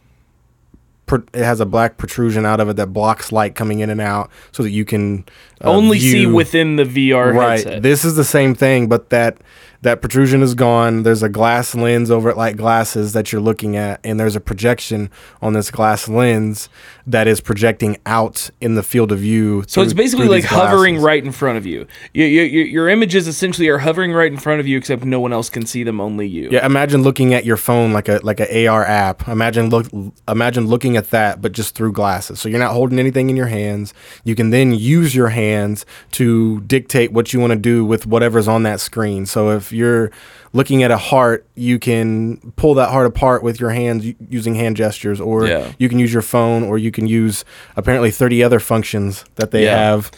it has a black protrusion out of it that blocks light coming in and out, so that you can uh, Only see within the VR right. headset. This is the same thing, but that that protrusion is gone. There's a glass lens over it, like glasses that you're looking at, and there's a projection on this glass lens that is projecting out in the field of view. So it's basically like hovering glasses. right in front of you. You, you, you. Your images essentially are hovering right in front of you, except no one else can see them, only you. Yeah, imagine looking at your phone like a like a AR app. Imagine look imagine looking at that, but just through glasses. So you're not holding anything in your hands. You can then use your hands to dictate what you want to do with whatever's on that screen. So if you're looking at a heart, you can pull that heart apart with your hands using hand gestures, or Yeah. you can use your phone, or you can use apparently 30 other functions that they Yeah. have.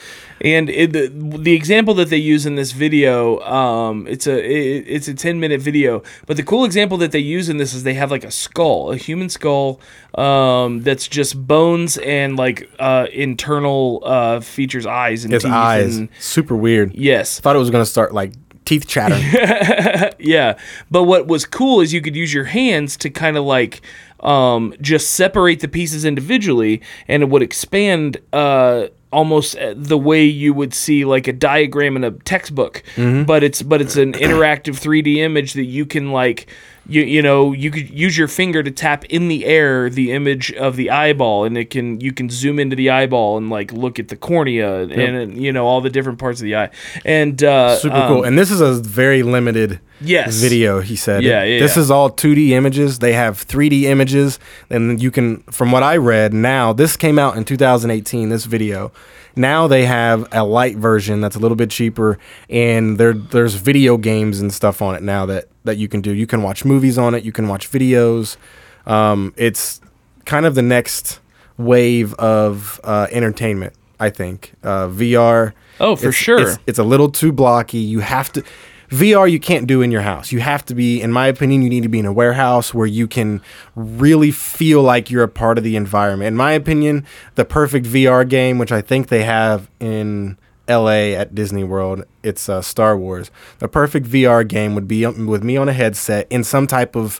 And it, the, the example that they use in this video, um, it's a it, it's a ten minute video. But the cool example that they use in this is they have like a skull, a human skull, um, that's just bones and like uh, internal uh, features, eyes and His teeth eyes, and super weird. yes, Thought it was gonna start like teeth chattering. <laughs> Yeah, but what was cool is you could use your hands to kind of like um, just separate the pieces individually, and it would expand uh, almost uh, the way you would see like a diagram in a textbook. But it's but it's an interactive 3D image that you can like. You, you know you could use your finger to tap in the air the image of the eyeball and it can you can zoom into the eyeball and like look at the cornea and, you know all the different parts of the eye and uh, Super um, cool. And this is a very limited Yes. video, he said. Yeah, yeah, This yeah. is all 2D images. They have 3D images. And you can, from what I read now, this came out in 2018, this video. Now they have a light version that's a little bit cheaper, and there there's video games and stuff on it now that, that you can do. You can watch movies on it, you can watch videos. Um, it's kind of the next wave of uh, entertainment, I think. Uh, VR. Oh, for it's- sure. It's, it's a little too blocky. You have to VR you can't do in your house. You have to be in my opinion you need to be in a warehouse where you can really feel like you're a part of the environment. In my opinion, the perfect VR game which I think they have in LA at Disney World, it's uh, Star Wars. The perfect VR game would be um, with me on a headset in some type of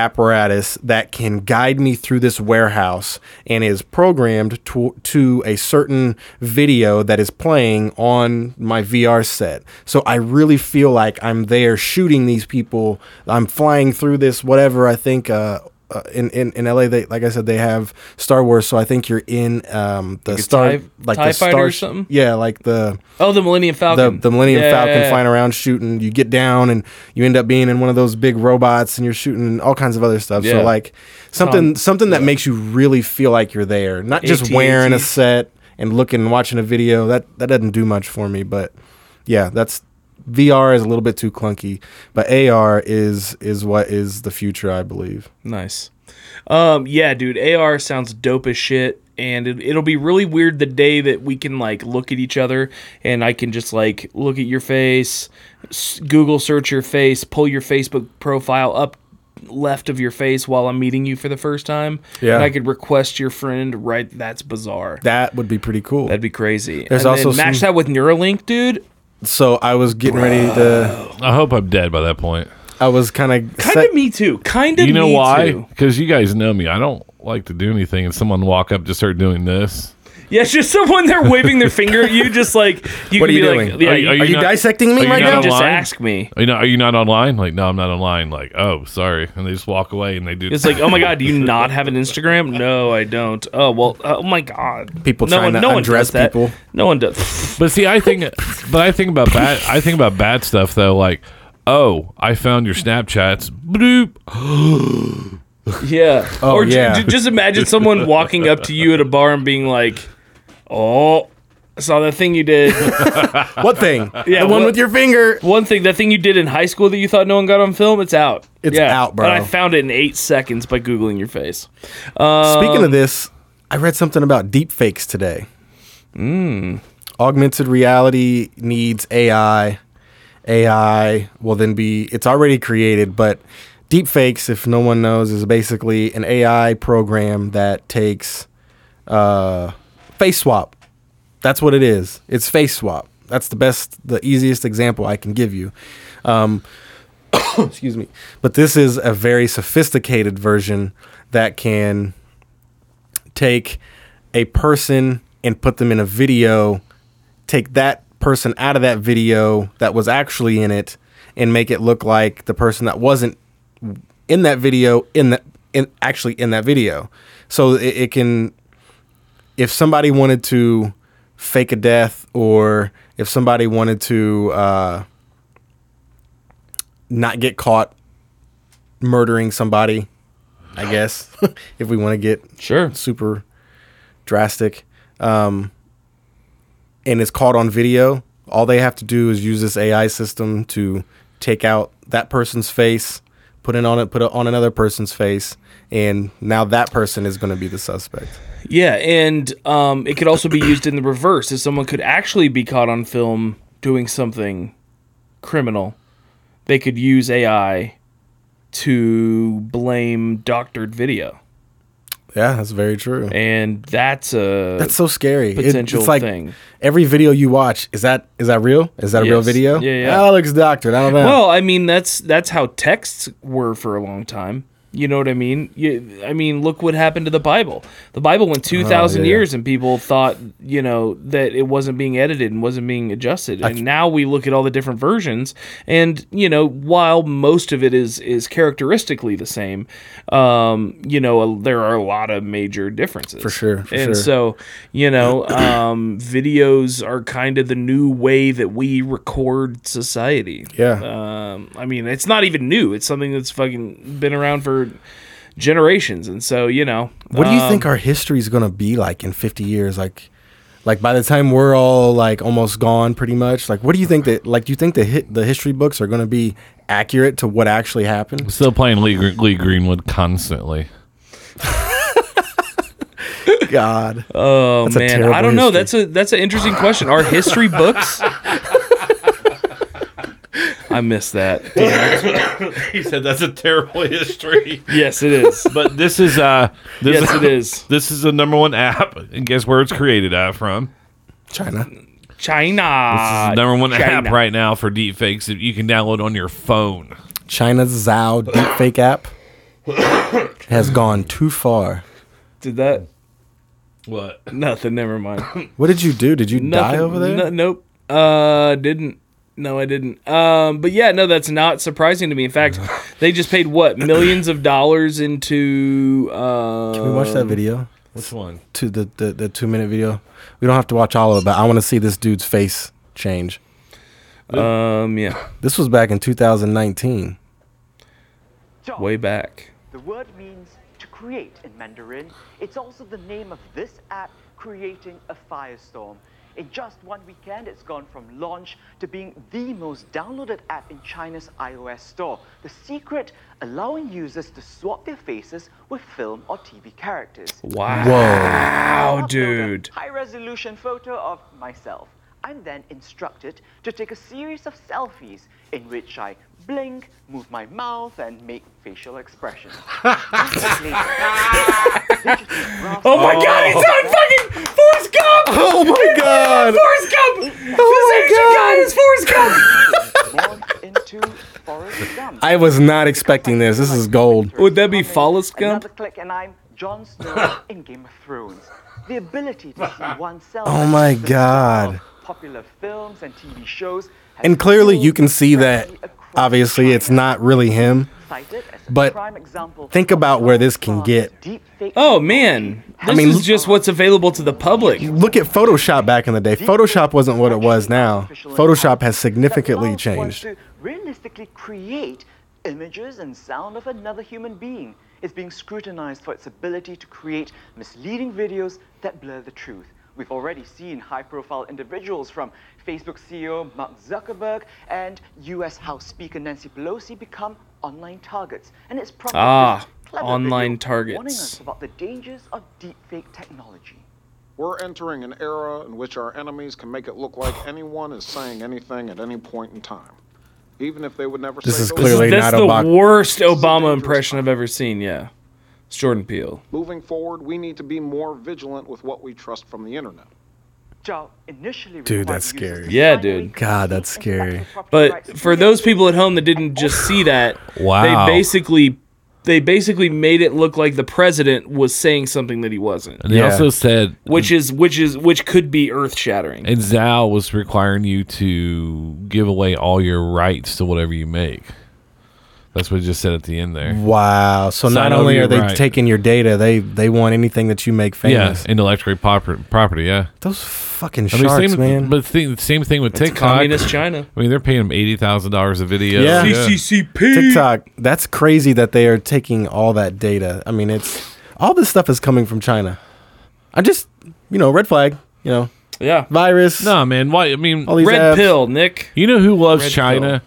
apparatus that can guide me through this warehouse and is programmed to, to a certain video that is playing on my VR set. So I really feel like I'm there shooting these people. I'm flying through this whatever I think uh, uh, in, in in LA they like I said they have Star Wars so I think you're in um the Like Star TIE- like TIE the fighter Star or something? Yeah, like the Oh, the Millennium Falcon. the Millennium Yeah, Falcon yeah, yeah. flying around shooting. You get down and you end up being in one of those big robots and you're shooting all kinds of other stuff. So like something Tom- something that makes you really feel like you're there, not just AT&T. wearing a set and looking and watching a video. That that doesn't do much for me. But yeah, that's VR is a little bit too clunky, but AR is is what is the future, I believe. Nice. Um, yeah, dude, AR sounds dope as shit, and it, it'll be really weird the day that we can like look at each other, and I can just like look at your face, Google search your face, pull your Facebook profile up left of your face while I'm meeting you for the first time, Yeah. and I could request your friend. Right, that's bizarre. That would be pretty cool. That'd be crazy. There's and also match some- that with Neuralink, dude. So I was getting ready to. I hope I'm dead by that point. I was kind of Kind of me too. Kind of. You know me why? Too. Because you guys know me. I don't like to do anything, and someone walk up just start doing this. Yeah, it's just someone there waving their finger at you, just like you What can are you be doing? like, yeah, Are you- you, are Are you not- dissecting me are you right not now? just online? ask me. Are you not? Are you not online? Like, no, I'm not online. Like, oh, sorry, and they just walk away and they do. It's like, oh my god, do you <laughs> not have an Instagram? No, I don't. Oh well, uh, oh my god. People no trying one, to no one undress does that. people. No one does. But see, I think, but I think about bad. I think about bad stuff though. Like, oh, I found your Snapchats. Bloop. <gasps> yeah. Oh, or j- yeah. j- just imagine someone walking up to you at a bar and being like, "Oh, I saw that thing you did." <laughs> What thing? Yeah, the one what- with your finger. One thing, that thing you did in high school that you thought no one got on film, it's out. It's out, bro. And I found it in eight seconds by googling your face. Speaking Um, of this, I read something about deep fakes today. Hmm. Augmented reality needs AI. AI will then be, it's already created, but deep fakes, if no one knows, is basically an AI program that takes uh, face swap. That's what it is. It's face swap. That's the best, the easiest example I can give you. Um, <coughs> excuse me. But this is a very sophisticated version that can take a person and put them in a video, take that person out of that video that was actually in it, and make it look like the person that wasn't in that video in that in actually in that video. So it, it can if somebody wanted to fake a death or if somebody wanted to uh, not get caught murdering somebody, I guess, <laughs> if we want to get Sure. super drastic, um, and it's caught on video, all they have to do is use this AI system to take out that person's face, put it on it, put it on another person's face, and now that person is going to be the suspect. Yeah, and um, it could also be used in the reverse. If someone could actually be caught on film doing something criminal, they could use AI to blame doctored video, Yeah, that's very true. and that's a That's so scary. It- potential it's like thing. every video you watch is that is that real? Is that a real video? Yeah, yeah. It looks doctored. I don't know. Well, I mean that's that's how texts were for a long time. You know what I mean? You, I mean, look what happened to the Bible. The Bible went two thousand Oh, yeah, yeah. years, and people thought, you know, that it wasn't being edited and wasn't being adjusted. And now we look at all the different versions, and you know, while most of it is is characteristically the same, um, you know, there are a lot of major differences For sure, for and sure. so, you know, um, videos are kind of the new way that we record society. Yeah. Um, I mean, it's not even new. It's something that's fucking been around for generations. And so, you know, What do you um, think our history is going to be like in 50 years? Like, like by the time we're all like almost gone, pretty much. Like, what do you think that? Like, do you think the hit, the history books are going to be accurate to what actually happened? Still playing Lee, Gre- Lee Greenwood constantly. God. Oh That's man, I don't know. That's a that's an interesting question. Are history books? <laughs> I missed that. <laughs> he said that's a terrible history. Yes, it is. But this is uh this Yes, it is. <laughs> This is the number one app. And guess where it's created at from? China. China. This is the number one app right now for deepfakes that you can download on your phone. China's Zao deepfake app has gone too far. Did that? What? Nothing. Never mind. What did you do? Did you die over there? no- nope. Uh, didn't. No, I didn't. Um, but yeah, no, that's not surprising to me. In fact, <laughs> they just paid what millions of dollars into. Uh, Can we watch that video? Which one? To the, the the two minute video. We don't have to watch all of it, but I want to see this dude's face change. Um, yeah, This was back in 2019. way back. The word means to create in Mandarin. It's also the name of this app creating a firestorm. In just one weekend, it's gone from launch to being the most downloaded app in China's iOS store. The secret, allowing users to swap their faces with film or TV characters. Wow, Whoa. wow, dude. High resolution photo of myself. I'm then instructed to take a series of selfies in which I blink, move my mouth, and make facial expressions. <laughs> <laughs> Oh my god, it's oh. on fucking Forrest Gump! <laughs> Oh my god! Forrest Gump! Oh this Asian guy is Forrest Gump! Into Forrest Gump. I was not expecting this. This is gold. Would that be Forrest Gump? Another click and I'm Jon Snow in Game of Thrones. The ability to see oneself. Oh my God. Popular films and TV shows. And clearly you can see that frenzy across obviously it's not really him. Cited as a But think about where this can get. Oh man, this mean, is just what's available to the public. Look at Photoshop back in the day. Photoshop wasn't what it was now. Photoshop has significantly that allows one changed. Realistically create images and sound of another human being. It's being scrutinized for its ability to create misleading videos that blur the truth. We've already seen high-profile individuals from Facebook CEO Mark Zuckerberg and U.S. House Speaker Nancy Pelosi become online targets. And it's probably Ah, online video warning us about the dangers of deepfake technology. We're entering an era in which our enemies can make it look like <sighs> anyone is saying anything at any point in time, even if they would never This say is clearly things. That's not the Obama. worst Obama impression I've ever seen. Yeah, it's Jordan Peele. Moving forward, we need to be more vigilant with what we trust from the internet. Zao initially Dude, that's scary. Yeah, dude. God, that's scary. But for those people at home that didn't just see that, Wow. they basically they basically made it look like the president was saying something that he wasn't. And they also said, which is which is which could be earth shattering. and Zao was requiring you to give away all your rights to whatever you make. That's what it just said at the end there. Wow. So Sign not only are they right. taking your data, they they want anything that you make famous. Yeah, intellectual proper, property. Yeah, Those fucking I mean, sharks, same, man. But the same thing with It's TikTok. communist China. I mean, they're paying them eighty thousand dollars a video. Yeah. CCCP. TikTok, that's crazy that they are taking all that data. I mean, it's all this stuff is coming from China. I just, you know, red flag, you know, Yeah. virus. No, man. Why? I mean, All these Red apps. pill, Nick. you know who loves Red China?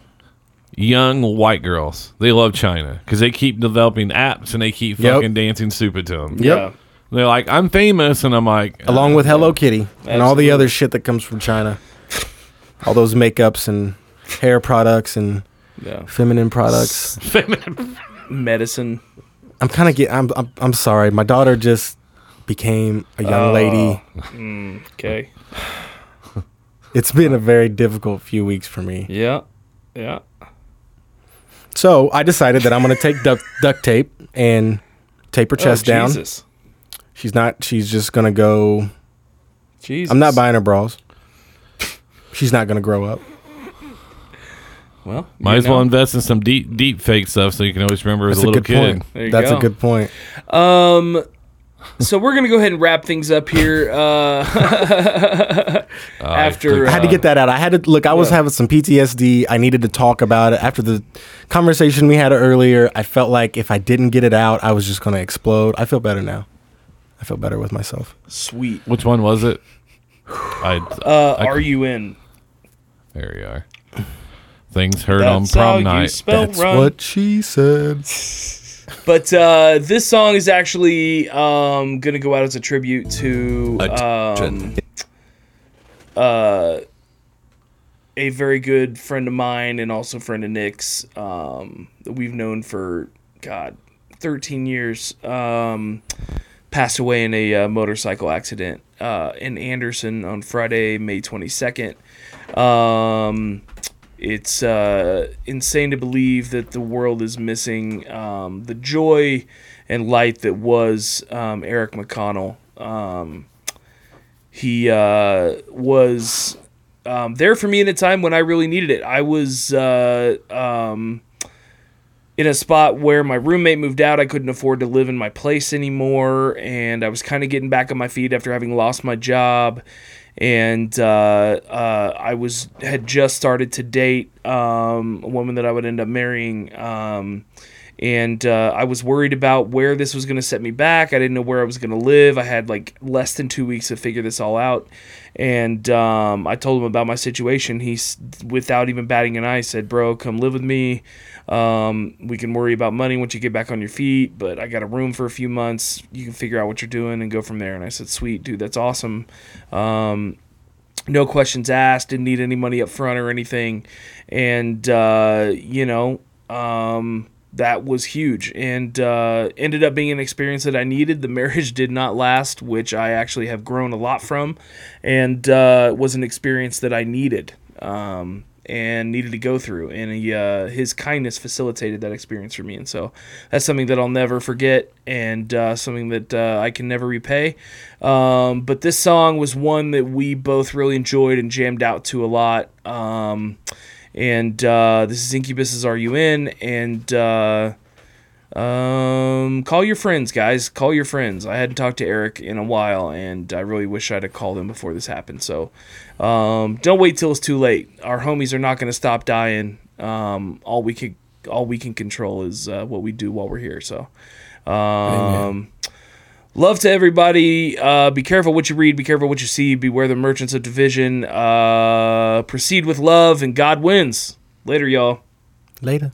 Young white girls. They love China because they keep developing apps and they keep Yep. fucking dancing stupid to them. Yep. They're like, I'm famous, and I'm like, Along with Hello Kitty and all the Absolutely. other shit that comes from China. All those makeups and hair products and Yeah. feminine products. <laughs> Feminine medicine. I'm kind of get. I'm, I'm. I'm sorry. My daughter just became a young oh. lady. Mm, okay. <sighs> It's been a very difficult few weeks for me. Yeah. Yeah. So I decided that I'm going to take duct, duct tape and tape her chest oh, down. Jesus. She's not. She's just going to go. Jesus. I'm not buying her bras. She's not going to grow up. Well, might you as well invest in some deep, deep fake stuff so you can always remember as That's a a little good kid. point. There you That's go. a good point. Um, <laughs> so we're gonna go ahead and wrap things up here. Uh, <laughs> after I had to uh, get that out. I had to look. I was yeah. having some PTSD. I needed to talk about it after the conversation we had earlier. I felt like if I didn't get it out, I was just going to explode. I feel better now. I feel better with myself. Sweet. Which one was it? I, Uh, I- are you in? there you are. Things heard That's on prom night. That's run. what she said. <laughs> But uh, this song is actually um, gonna go out as a tribute to um, uh, a very good friend of mine and also friend of Nick's um, that we've known for God, 13 years. Um, passed away in a uh, motorcycle accident uh, in Anderson on Friday, May 22nd. Um, it's uh, insane to believe that the world is missing um, the joy and light that was um, Eric McConnell. Um, he uh, was um, there for me in a time when I really needed it. I was uh, um, in a spot where my roommate moved out. I couldn't afford to live in my place anymore, and I was kind of getting back on my feet after having lost my job. And uh, uh, I was had just started to date um, a woman that I would end up marrying. Um, and uh, I was worried about where this was going to set me back. I didn't know where I was going to live. I had like less than two weeks to figure this all out, and um, I told him about my situation. He's without even batting an eye said, "Bro, come live with me. Um, we can worry about money once you get back on your feet, but I got a room for a few months. You can figure out what you're doing and go from there." And I said, "Sweet, dude, that's awesome." Um, no questions asked. Didn't need any money up front or anything, and uh, you know. Um, that was huge and uh, ended up being an experience that I needed. The marriage did not last, which I actually have grown a lot from, and uh, was an experience that I needed um, and needed to go through. And he, uh, his kindness facilitated that experience for me, and so that's something that I'll never forget and uh, something that uh, I can never repay. Um, but this song was one that we both really enjoyed and jammed out to a lot. Um, and uh, this is Incubus's Are You In? And uh, um, call your friends, guys. Call your friends. I hadn't talked to Eric in a while, and I really wish I'd have called him before this happened. So um, don't wait till it's too late. Our homies are not going to stop dying. Um, all we can all we can control is uh, what we do while we're here. So. Um, Love to everybody. Uh, be careful what you read. Be careful what you see. Beware the merchants of division. Uh, proceed with love, and God wins. Later, y'all. Later.